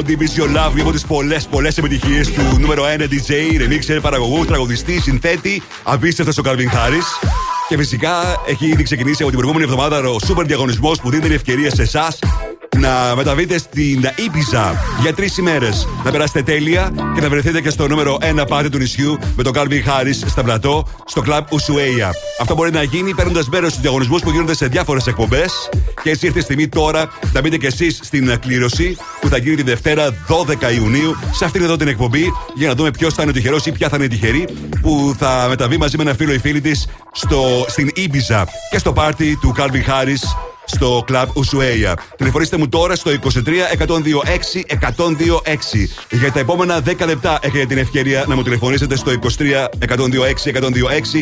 How Deep Is Your Love, μία από τις πολλές πολλές επιτυχίες του νούμερο 1 DJ, remixer, παραγωγού, τραγουδιστή, συνθέτη. Απίστευτος ο Calvin Harris. Και φυσικά έχει ήδη ξεκινήσει από την προηγούμενη εβδομάδα ο σούπερ διαγωνισμός που δίνει την ευκαιρία σε εσάς να μεταβείτε στην Ibiza για τρεις ημέρες. Να περάσετε τέλεια και να βρεθείτε και στο νούμερο 1 πάτη του νησιού με τον Calvin Harris στα πλατό στο κλαμπ Ushuaia. Αυτό μπορεί να γίνει παίρνοντας μέρος στους διαγωνισμούς που γίνονται σε διάφορες εκπομπές. Και έτσι ήρθε η στιγμή τώρα να μπείτε κι εσείς στην κλήρωση που θα γίνει τη Δευτέρα 12 Ιουνίου σε αυτήν εδώ την εκπομπή για να δούμε ποιος θα είναι ο τυχερός ή ποια θα είναι η τυχερή που θα μεταβεί μαζί με ένα φίλο ή φίλη της στην Ibiza και στο πάρτι του Calvin Harris στο κλαμπ Ουσουέια. Τηλεφωνήστε μου τώρα στο 23 126 126. Για τα επόμενα 10 λεπτά έχετε την ευκαιρία να μου τηλεφωνήσετε στο 23 126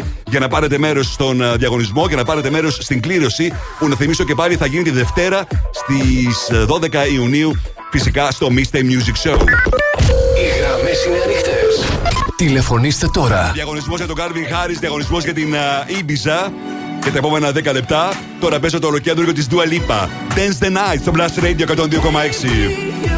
126 για να πάρετε μέρος στον α, διαγωνισμό και να πάρετε μέρος στην κλήρωση που να θυμίσω και πάλι θα γίνει τη Δευτέρα στις 12 Ιουνίου φυσικά στο Mr. Music Show. Οι γραμμές είναι ανοιχτές. Τηλεφωνήστε τώρα. Διαγωνισμός για τον Calvin Harris, διαγωνισμός για την α, Ibiza. Και τα επόμενα 10 λεπτά τώρα παίζω το ολοκέντρο της Dua Lipa. Dance the Night στο Blast Radio 102,6.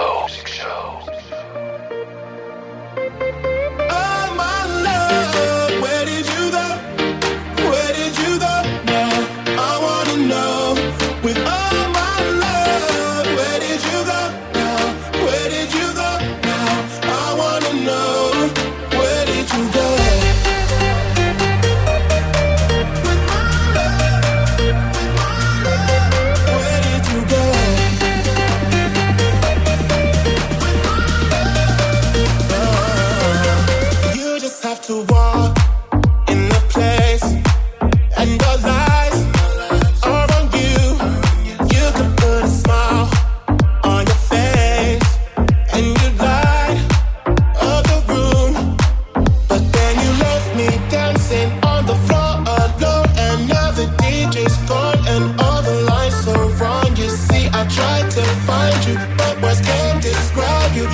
Dancing on the floor alone, the DJ's gone, and all the lights are wrong. You see, I tried to find you, but words can't describe you,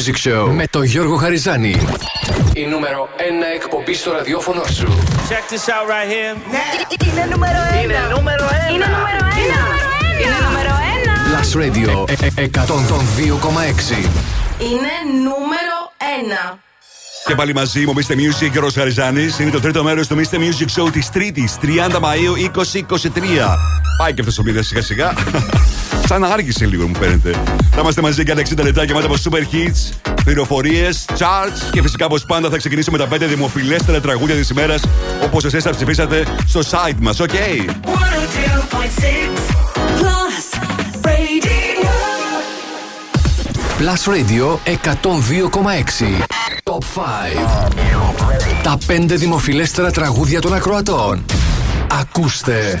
Music Show με το Γιώργο Χαριζάνη. Η νούμερο 1 εκπομπή στο ραδιόφωνο σου. Check this out right here. Είναι νούμερο ένα. Είναι νούμερο ένα. Είναι νούμερο ένα. Είναι νούμερο ένα. Plus Radio ε- ε- 102,6. Είναι νούμερο ένα. Και πάλι μαζί μου, Mr. Music και ο Ροσχαριζάνη. Είναι το τρίτο μέρος του Mr. Music Show της Τρίτης, 30 Μαου 2023. Πάει και αυτός ο μήνα σιγά σιγά. Σαν να άργησε λίγο, μου φαίνεται. Θα είμαστε μαζί για 60 λεπτά και μετά από super hits, πληροφορίες, charts και φυσικά όπως πάντα θα ξεκινήσουμε με τα 5 δημοφιλέστερα τραγούδια της ημέρας όπως εσείς θα ψηφίσατε στο site μας, ok? 102.6 Plus Radio. Plus Radio 102,6. Top 5. Τα 5 δημοφιλέστερα τραγούδια των ακροατών. Ακούστε.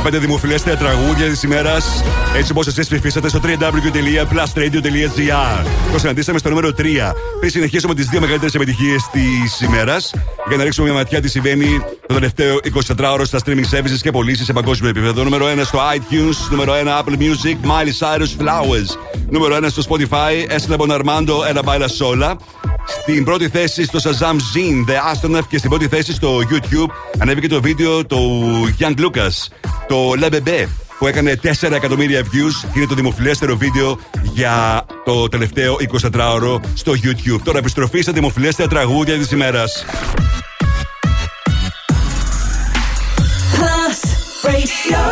Στα 5 δημοφιλέστερα τραγούδια της ημέρας, έτσι όπως εσείς ψηφίσατε στο www.plustradio.gr. Το συναντήσαμε στο νούμερο 3. Πριν συνεχίσουμε τις δύο μεγαλύτερες επιτυχίες της ημέρας, για να ρίξουμε μια ματιά τι συμβαίνει το τελευταίο 24ωρο στα streaming services και πωλήσεις σε παγκόσμιο επίπεδο. Νούμερο 1 στο iTunes, νούμερο 1 Apple Music, Miley Cyrus Flowers. Νούμερο 1 στο Spotify, Esla Bonarmando, Ella Baila Sola. Στην πρώτη θέση στο Shazam Zine, The Astronaut και στην πρώτη θέση στο YouTube ανέβηκε το βίντεο του Young Lucas, το Le Bebe, που έκανε 4 εκατομμύρια views και είναι το δημοφιλέστερο βίντεο για το τελευταίο 24ωρο στο YouTube. Τώρα επιστροφή στα δημοφιλέστερα τραγούδια της ημέρας. Plus Radio.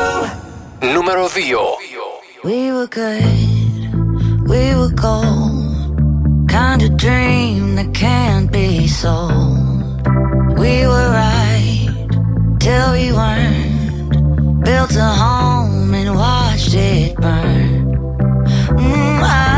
Νούμερο 2. We were good, we were gold. Kind of dream that can't be sold. We were right till we weren't. Built a home and watched it burn. Mm, I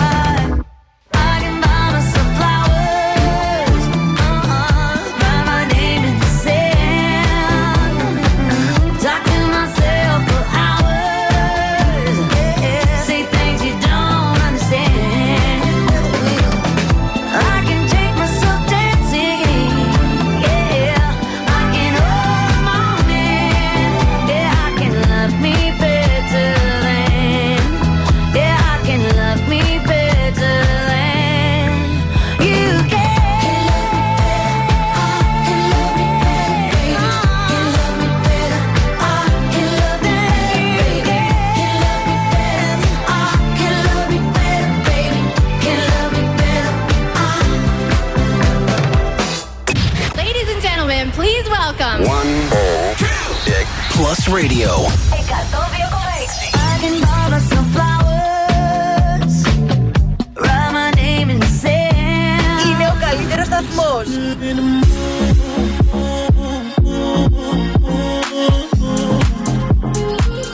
the sand. Είναι ο καλύτερος σταθμός.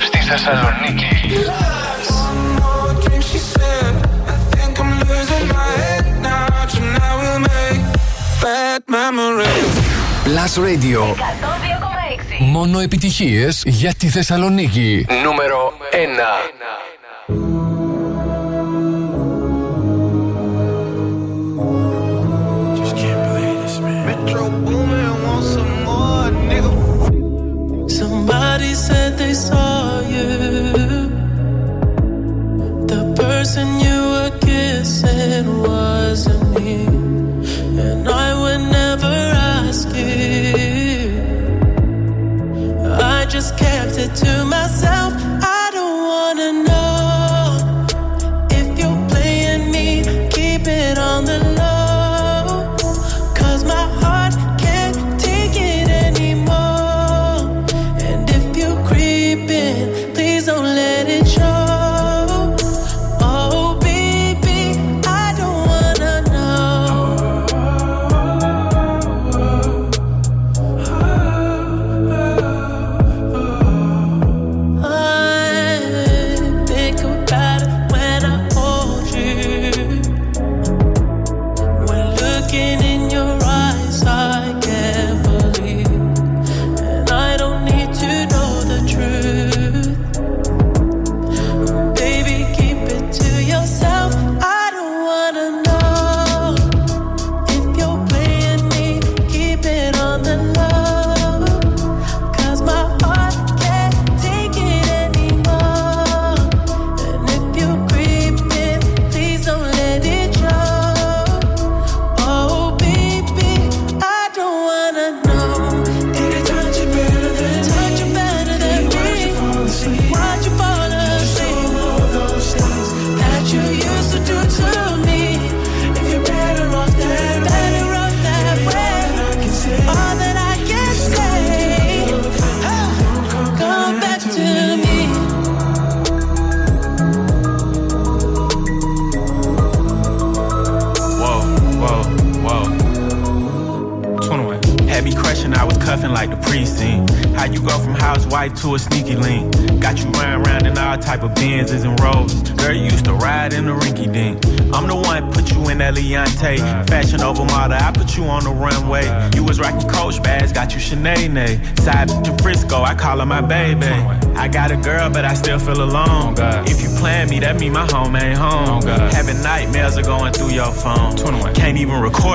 Στη Θεσσαλονίκη. Plus Radio. Μόνο επιτυχίες για τη Θεσσαλονίκη. Νούμερο 1.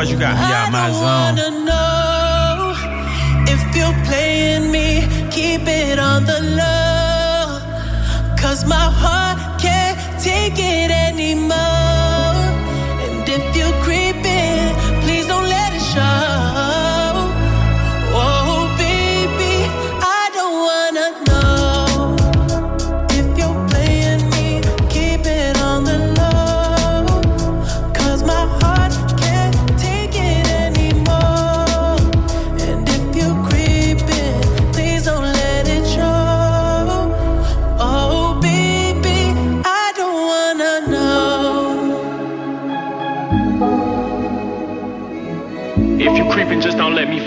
ones you got?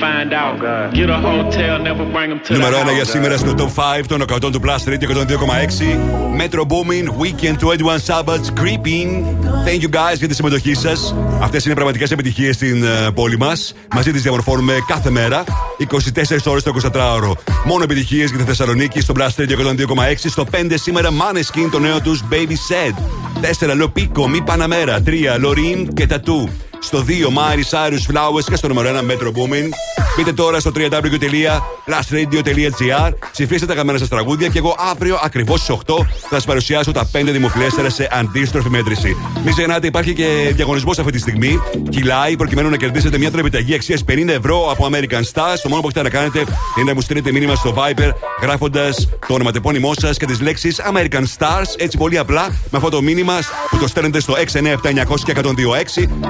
Find out. Get a hotel, never bring them to the Νούμερο 1 για house. σήμερα στο top 5 των 100 του Plus Radio 102,6. Metro Booming, Weekend 21 Sabbaths, Creeping. Thank you guys για τη συμμετοχή σας. Αυτές είναι πραγματικές επιτυχίες στην ε, πόλη μας. Μαζί τις διαμορφώνουμε κάθε μέρα. 24 ώρες το 24ωρο. Μόνο επιτυχίες για τη Θεσσαλονίκη στο Blast Radio 102,6. Στο 5 σήμερα Maneskin το νέο τους Baby Said. 4 Λοπίκο, Μη Παναμέρα. 3 Λωρίν και Τατού. Στο 2 Μάρι Cyrus Flowers και στο νούμερο 1 Metro Booming. Μπείτε τώρα στο www.blastradio.gr. Ψηφίστε τα αγαπημένα σας τραγούδια και εγώ αύριο ακριβώς στις 8 θα σας παρουσιάσω τα 5 δημοφιλέστερα σε αντίστροφη μέτρηση. Μην ξεχνάτε, υπάρχει και διαγωνισμός αυτή τη στιγμή. Κυλάει προκειμένου να κερδίσετε μια τροπιταγή αξίας 50 ευρώ από American Stars. Το μόνο που έχετε να κάνετε είναι να μου στείλετε μήνυμα στο Viber γράφοντας το ονοματεπώνυμό σας και τις λέξεις American Stars. Έτσι πολύ απλά με αυτό το μήνυμα που το στέλνετε στο 697-900 και 126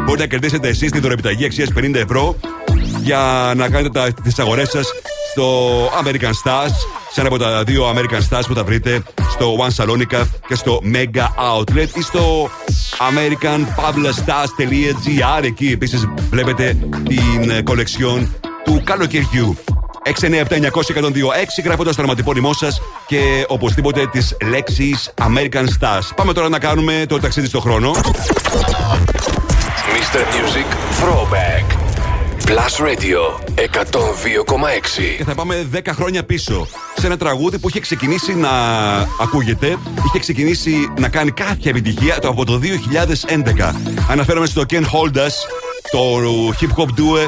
μπορείτε να κερδίσετε εσείς την δωρεπιταγή αξίας 50 ευρώ για να κάνετε τις αγορές σας στο American Stars. Σε ένα από τα δύο American Stars που θα βρείτε στο One Salonica και στο Mega Outlet ή στο americanpavlastars.gr. Εκεί επίσης βλέπετε την κολεξιόν του καλοκαιριού. 697-900-1026 γράφοντας το ονοματεπώνυμό σας και οπωσδήποτε τις λέξεις American Stars. Πάμε τώρα να κάνουμε το ταξίδι στο χρόνο. Mr. Music Throwback. Plus Radio 102,6. Και θα πάμε 10 χρόνια πίσω. Σε ένα τραγούδι που είχε ξεκινήσει να ακούγεται, είχε ξεκινήσει να κάνει κάποια επιτυχία το από το 2011. Αναφέρομαι στο Ken Holders, το hip hop duo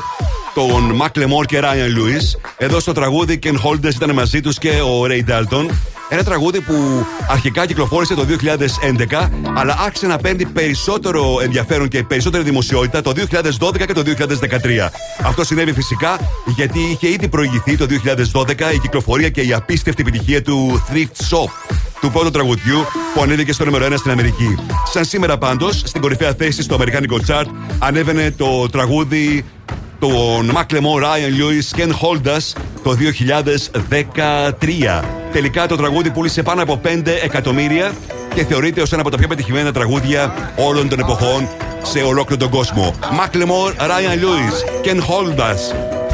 τον Mac Lemore και Ryan Lewis. Εδώ στο τραγούδι Ken Holders ήταν μαζί τους και ο Ray Dalton. Ένα τραγούδι που αρχικά κυκλοφόρησε το 2011, αλλά άρχισε να παίρνει περισσότερο ενδιαφέρον και περισσότερη δημοσιότητα το 2012 και το 2013. Αυτό συνέβη φυσικά γιατί είχε ήδη προηγηθεί το 2012 η κυκλοφορία και η απίστευτη επιτυχία του Thrift Shop του πρώτου τραγουδιού που ανέβηκε στο νούμερο 1 στην Αμερική. Σαν σήμερα πάντως, στην κορυφαία θέση στο Αμερικάνικο chart ανέβαινε το τραγούδι των Macklemore, Ryan Lewis, Ken Holders το 2013. Τελικά το τραγούδι πούλησε πάνω από 5 εκατομμύρια και θεωρείται ως ένα από τα πιο πετυχημένα τραγούδια όλων των εποχών σε ολόκληρο τον κόσμο. Macklemore, Ryan Lewis, Ken Holders.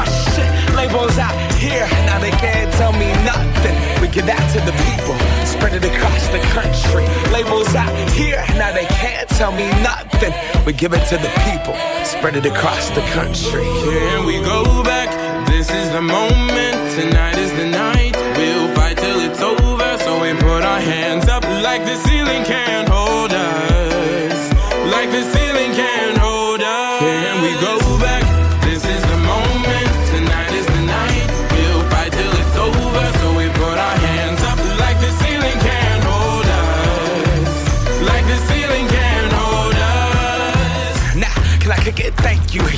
question. Labels out here, now they can't tell me nothing. We give that to the people, spread it across the country. Labels out here, now they can't tell me nothing. We give it to the people, spread it across the country. Here we go back. This is the moment. Tonight is the night. We'll fight till it's over. So we put our hands up like the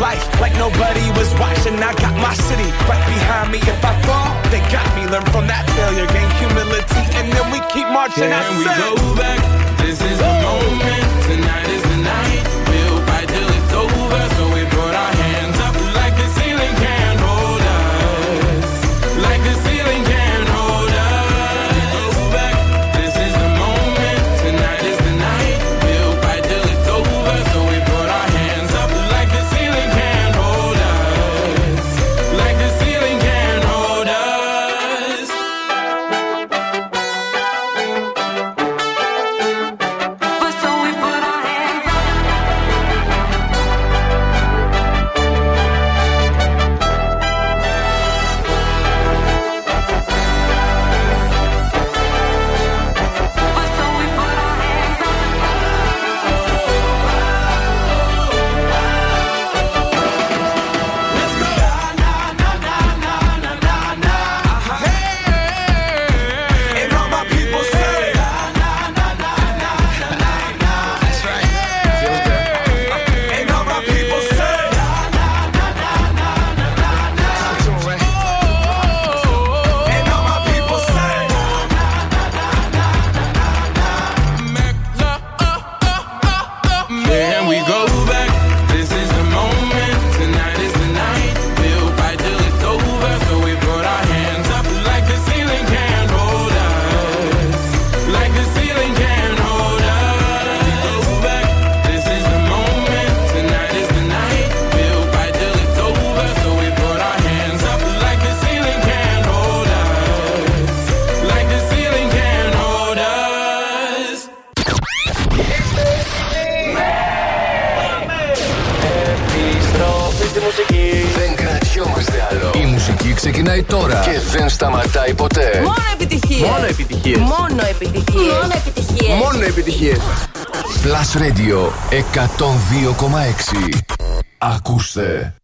life like nobody was watching. I got my city right behind me. If I fall, they got me. Learn from that failure, gain humility, and then we keep marching. I we said- go back? This is the moment. Tonight is the night. We'll 102,6. Ακούστε.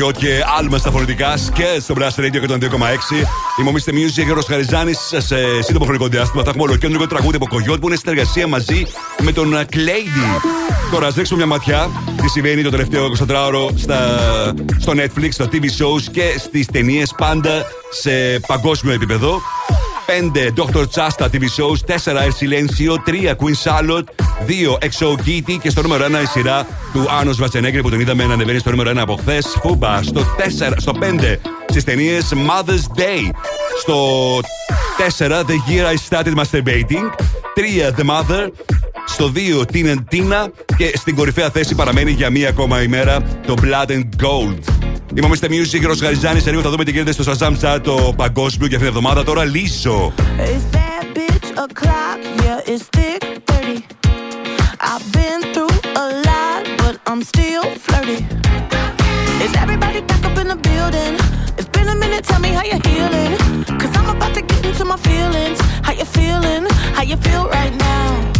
Κογιότ και άλμα στα φωνητικά και στο Blast Radio 102,6. Είμαι ο Mr. Music Γιώργος Χαριζάνης. Σε σύντομο χρονικό διάστημα θα έχουμε ολοκέντρο τραγούδι από Κογιότ που είναι συνεργασία μαζί με τον Clady. Τώρα ας ρίξουμε μια ματιά τι συμβαίνει το τελευταίο 24ωρο στα, στο Netflix, στα TV shows και στις ταινίες πάντα σε παγκόσμιο επίπεδο. 5 Dr. Chasta TV shows, 4 El Silencio, 3 Queen Salad, 2 Exo Kitty και στο νούμερο 1 η σειρά του Άνο Βατσενέγκρη που τον είδαμε να ανεβαίνει στο νούμερο 1 από χθες. Φούμπα. Στο, 4, στο 5 στις ταινίες Mother's Day. Στο 4 The Year I Started Masturbating. 3 The Mother. Στο 2 Tina Tina. Και στην κορυφαία θέση παραμένει για μία ακόμα ημέρα το Blood and Gold. Είμαι ο Mr. Music, ο Γαριζάνη. Σε λίγο θα δούμε τι γίνεται στο Shazam Chart το παγκόσμιο για αυτήν την εβδομάδα. Τώρα λύσω. It's bad bitch o'clock, yeah, it's thick 30. I've been through a lot, but I'm still flirty. Is everybody back up in the building? It's been a minute, tell me how you're healing. Cause I'm about to get into my feelings. How you feeling? How you feel right now?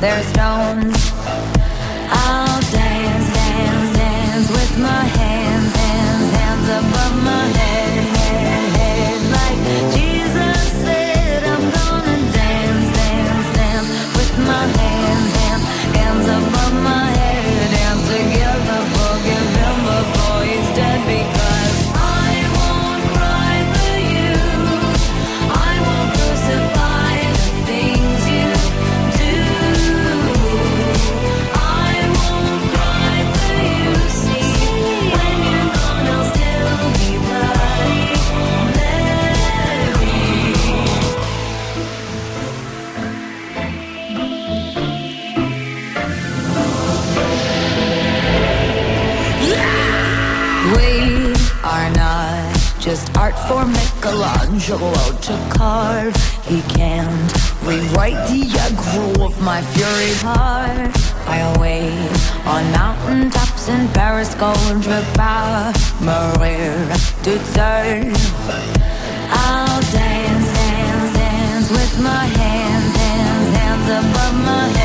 There's stones. art for Michelangelo to carve. He can't rewrite the aggro of my fury heart. I'll wait on mountain tops in Paris, Gondra, Maria to turn. I'll dance, dance, dance with my hands, hands, hands above my head.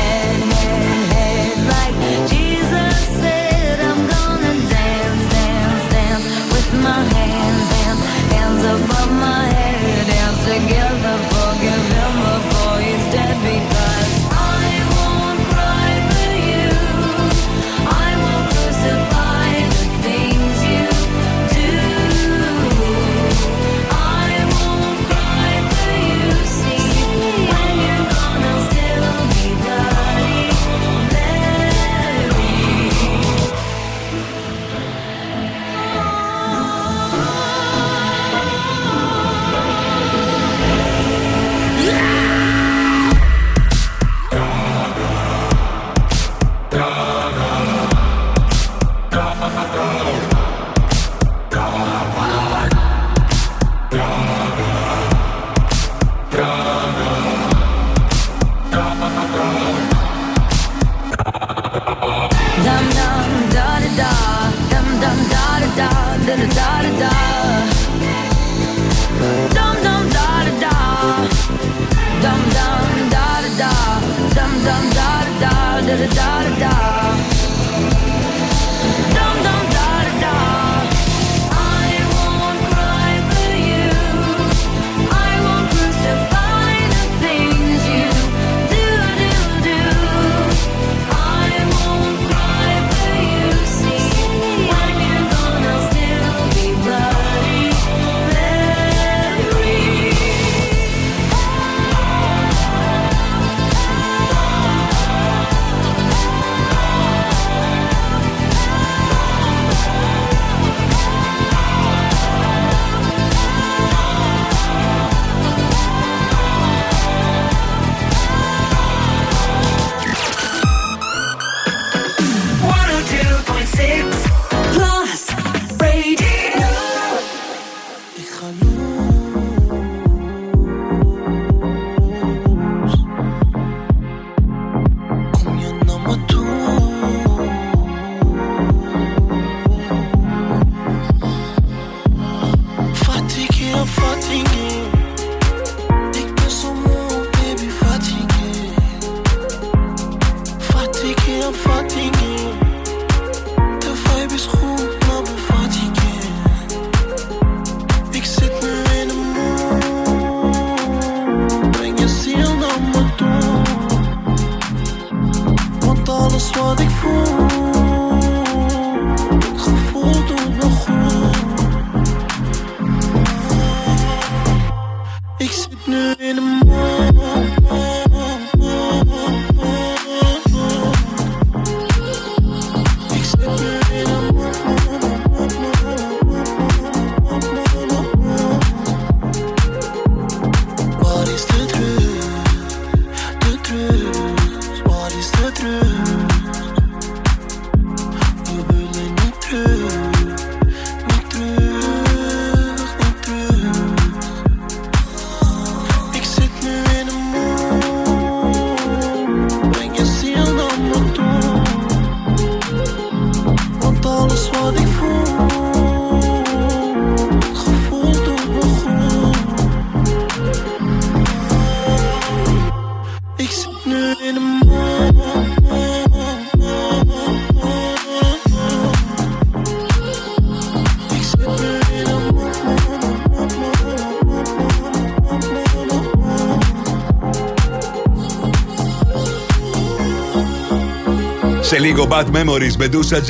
Bad Memories, Μπεντούσα,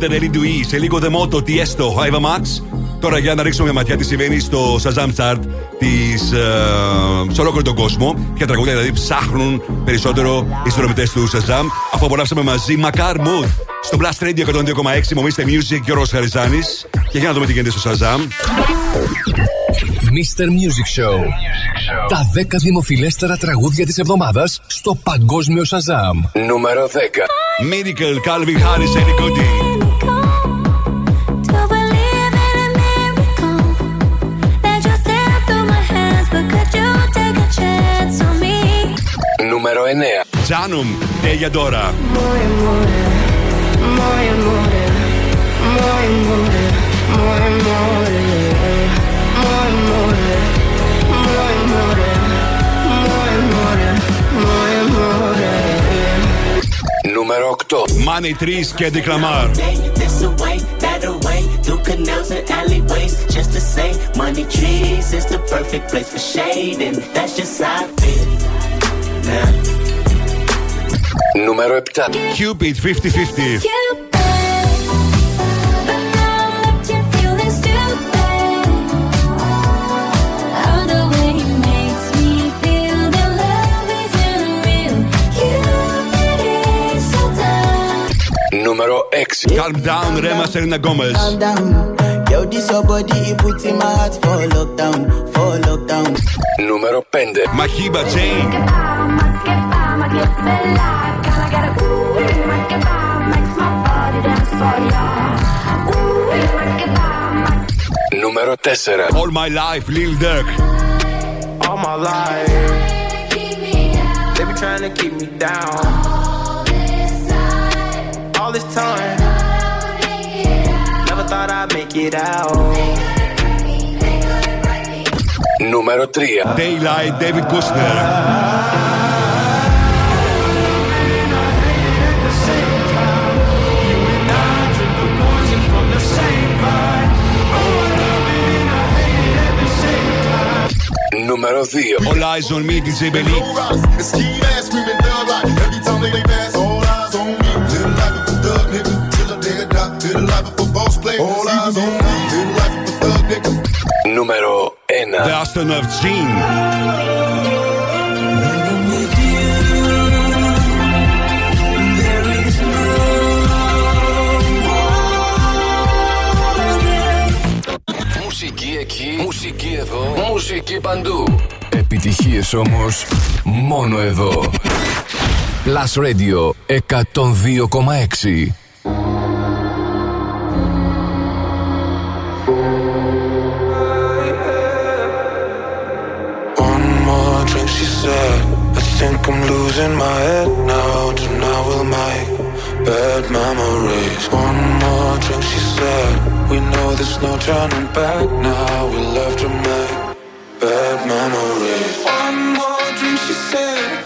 Ellie Dewey. Σε λίγο The Moto, Tiesto, Iva Max. Τώρα για να ρίξουμε μια ματιά τι συμβαίνει στο Shazam Chart της, ε, σε ολόκληρο τον κόσμο. Ποια τραγούδια δηλαδή ψάχνουν περισσότερο οι συνδρομητές του Shazam. Αφού απολαύσαμε μαζί Macar Mood στο Blast Radio 102,6 Μομίστε Music και ο Ρος Χαριζάνης. Και για να δούμε τι γίνεται στο Shazam. Mr. Music Show. Τα 10 δημοφιλέστερα τραγούδια της εβδομάδας στο Παγκόσμιο Shazam. Νούμερο 10. Miracle, Calvin Harris, Eric Cody. Νούμερο 9 Τζάνουμ, τέλεια τώρα more, more more, more more, more more. Νούμερο 8. Money Trees και Dick Lamar. This away, that away, through canals and alleyways. Just to say, money trees is the perfect place for shade, and that's just how I feel. Now. Νούμερο 7. Cupid 50-50. numero 6 Calm down, Rema Serena Gomez. Calm down. Yo, this your body, puts in my heart for lockdown, for lockdown. Numero 5 Mahiba Jane. Numero 4 All My Life, Lil Durk. All my life. They be trying to keep me down this time. Never thought I'd make it out. Numero 3 Dayla David Kushner. Numero 2 All eyes on me, DJ Νούμερο 1. The Aston of Gene. Μουσική εκεί, μουσική εδώ, μουσική παντού. Επιτυχίες όμως μόνο εδώ. Plus Radio 102,6. I'm losing my head now. Tonight we'll make bad memories. One more drink, she said. We know there's no turning back now. We love to make bad memories. One more drink, she said.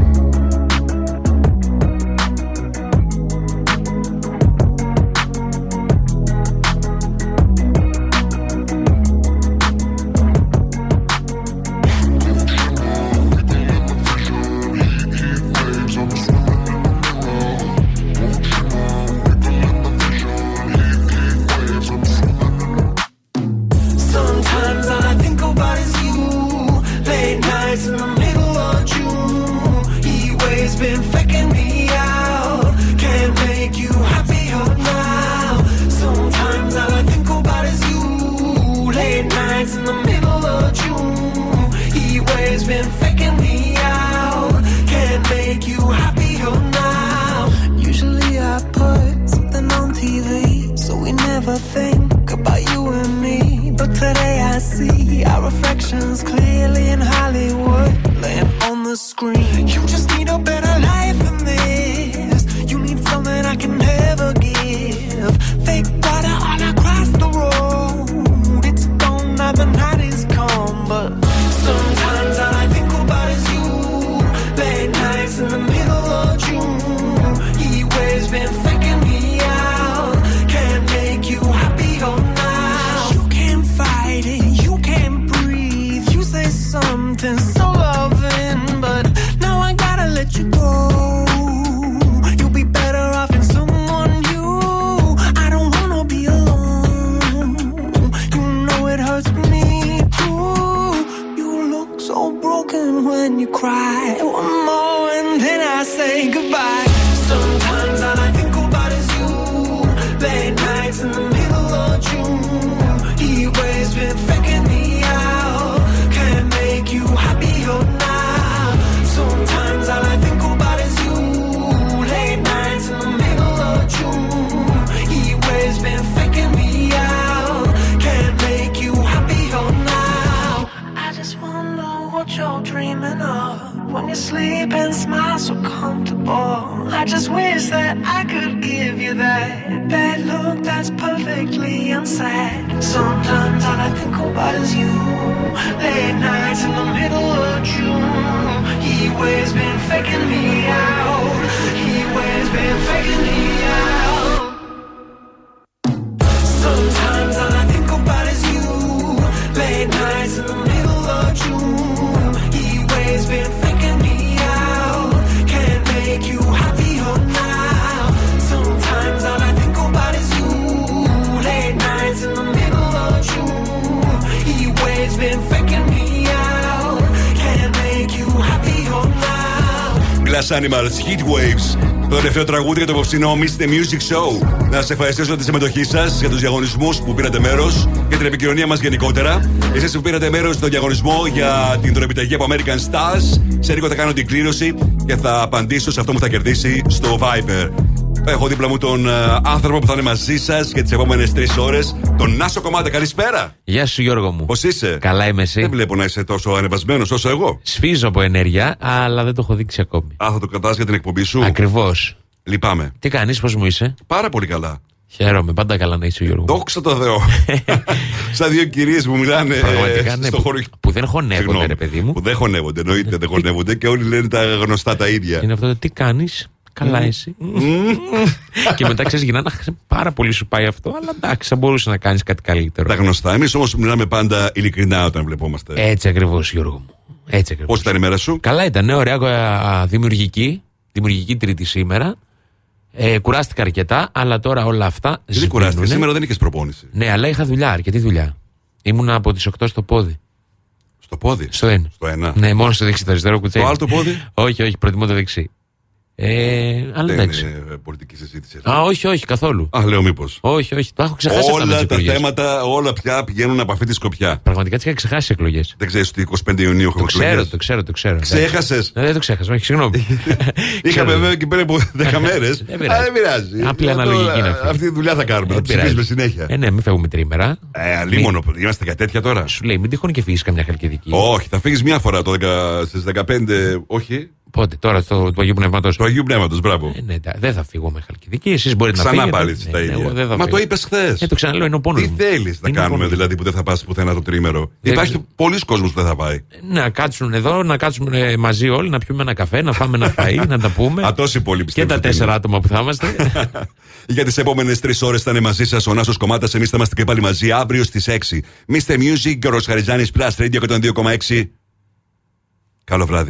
been faking Animals, Heat Waves. Το τελευταίο τραγούδι για το απόψινό Mr. Music Show. Να σα ευχαριστήσω για τη συμμετοχή σας, για τους διαγωνισμούς που πήρατε μέρος, για την επικοινωνία μας γενικότερα. Εσείς που πήρατε μέρος στον διαγωνισμό για την δωρεπιταγή από American Stars. Σε λίγο θα κάνω την κλήρωση και θα απαντήσω σε αυτό που θα κερδίσει στο Viber. Έχω δίπλα μου τον ε, άνθρωπο που θα είναι μαζί σας για τις επόμενες τρεις ώρες. Τον Νάσο Κομμάτα. Καλησπέρα. Γεια σου Γιώργο μου. Πώς είσαι; Καλά είμαι εσύ. Δεν βλέπω να είσαι τόσο ανεβασμένος όσο εγώ. Σφίζω από ενέργεια, αλλά δεν το έχω δείξει ακόμη. Α, θα το κρατά για την εκπομπή σου; Ακριβώς. Λυπάμαι. Τι κάνεις, πώς μου είσαι; Πάρα πολύ καλά. Χαίρομαι, πάντα καλά να είσαι Γιώργο. Δόξα τω Θεώ. [laughs] Σαν δύο κυρίες που μιλάνε Πραγματικά, ναι, στο που- χώρο. που δεν χωνεύονται, Συγγνώμη. ρε παιδί μου. Που δεν χωνεύονται, εννοείται δεν χωνεύονται και όλοι λένε τα γνωστά τα ίδια. Είναι αυτό το τι κάνεις; Καλά Μμμ. εσύ. και μετά ξέρεις, γυρνά να πάρα πολύ σου πάει αυτό, αλλά εντάξει, θα μπορούσε να κάνεις κάτι καλύτερο. Τα γνωστά. Εμείς όμως μιλάμε πάντα ειλικρινά όταν βλεπόμαστε. Έτσι ακριβώς, Γιώργο μου. Έτσι ακριβώς. Πώς ήταν η μέρα σου, Καλά ήταν, ναι, ωραία, α, δημιουργική. Δημιουργική τρίτη σήμερα. Ε, κουράστηκα αρκετά, αλλά τώρα όλα αυτά. Γιατί σβήνουνε. κουράστηκες, σήμερα δεν είχες προπόνηση. Ναι, αλλά είχα δουλειά, αρκετή δουλειά. Ήμουνα από τις 8 στο πόδι. Στο πόδι; Στο ένα. Στο ένα. Ναι, μόνος στο δεξί, το αριστερό κουτσέλι. Το άλλο το πόδι; όχι, όχι, προτιμώ το δεξί. Ε, αλλά Δεν εντάξει. είναι ε, πολιτική συζήτηση. Α, όχι, όχι, καθόλου. Α, λέω μήπως. Όχι, όχι, το έχω ξεχάσει αυτά με τις Όλα τα εκλογές. θέματα, όλα πια πηγαίνουν από αυτή τη σκοπιά. Πραγματικά τις είχα ξεχάσει τις εκλογές. Δεν ξέρεις ότι 25 Ιουνίου έχουμε Το ξέρω, εκλογές. το ξέρω, το ξέρω. Ξέχασες; Ε, δεν το ξέχασα, όχι, συγγνώμη. [laughs] Είχαμε Ξέρω. βέβαια και πριν από 10 μέρες. Δεν πειράζει. Δεν πειράζει. Απλή Αυτό, αναλογική είναι αυτή. Αυτή τη δουλειά θα κάνουμε. Θα Δεν ψηφίσουμε πειράζει. συνέχεια. Ε, ναι, μην φεύγουμε τρίμερα. Ε, αλίμονο. Είμαστε για τέτοια τώρα. Σου λέει, μην τυχόν και φύγεις καμιά χαλκιδική. Όχι, θα φύγεις μια φορά το 10 στις 15. Όχι. Πότε, τώρα στο του Αγίου Πνεύματος. Του Αγίου Πνεύματος, μπράβο. Ε, ναι, τα- δεν θα φύγω με Χαλκιδική. Εσείς μπορείτε να Ξανά φύγετε. πάλι Ναι, τα ναι, ίδια. εγώ δεν θα Μα φύγω. το είπες χθες. Ε, το ξαναλέω, είναι ο πόνος. Τι θέλεις να κάνουμε δηλαδή που δεν θα πας πουθενά το τρίμερο; Δεν Υπάρχει ξέρω. πολλοί κόσμος που δεν θα πάει. Να κάτσουν εδώ, να κάτσουμε ε, μαζί όλοι, να πιούμε ένα καφέ, να φάμε ένα φαΐ, να τα πούμε. [laughs] Α, τόσοι πολλοί Και πιστεύω. τα ότι τέσσερα είναι. άτομα που θα είμαστε. [laughs] Για τις επόμενες τρεις ώρες θα είναι μαζί σας ο Νάσος Κομμάτας. Εμείς θα είμαστε και πάλι μαζί αύριο στις 6. Mr. Music και ο Ροσχαριζάνη Plus Radio 102,6. Καλό βράδυ.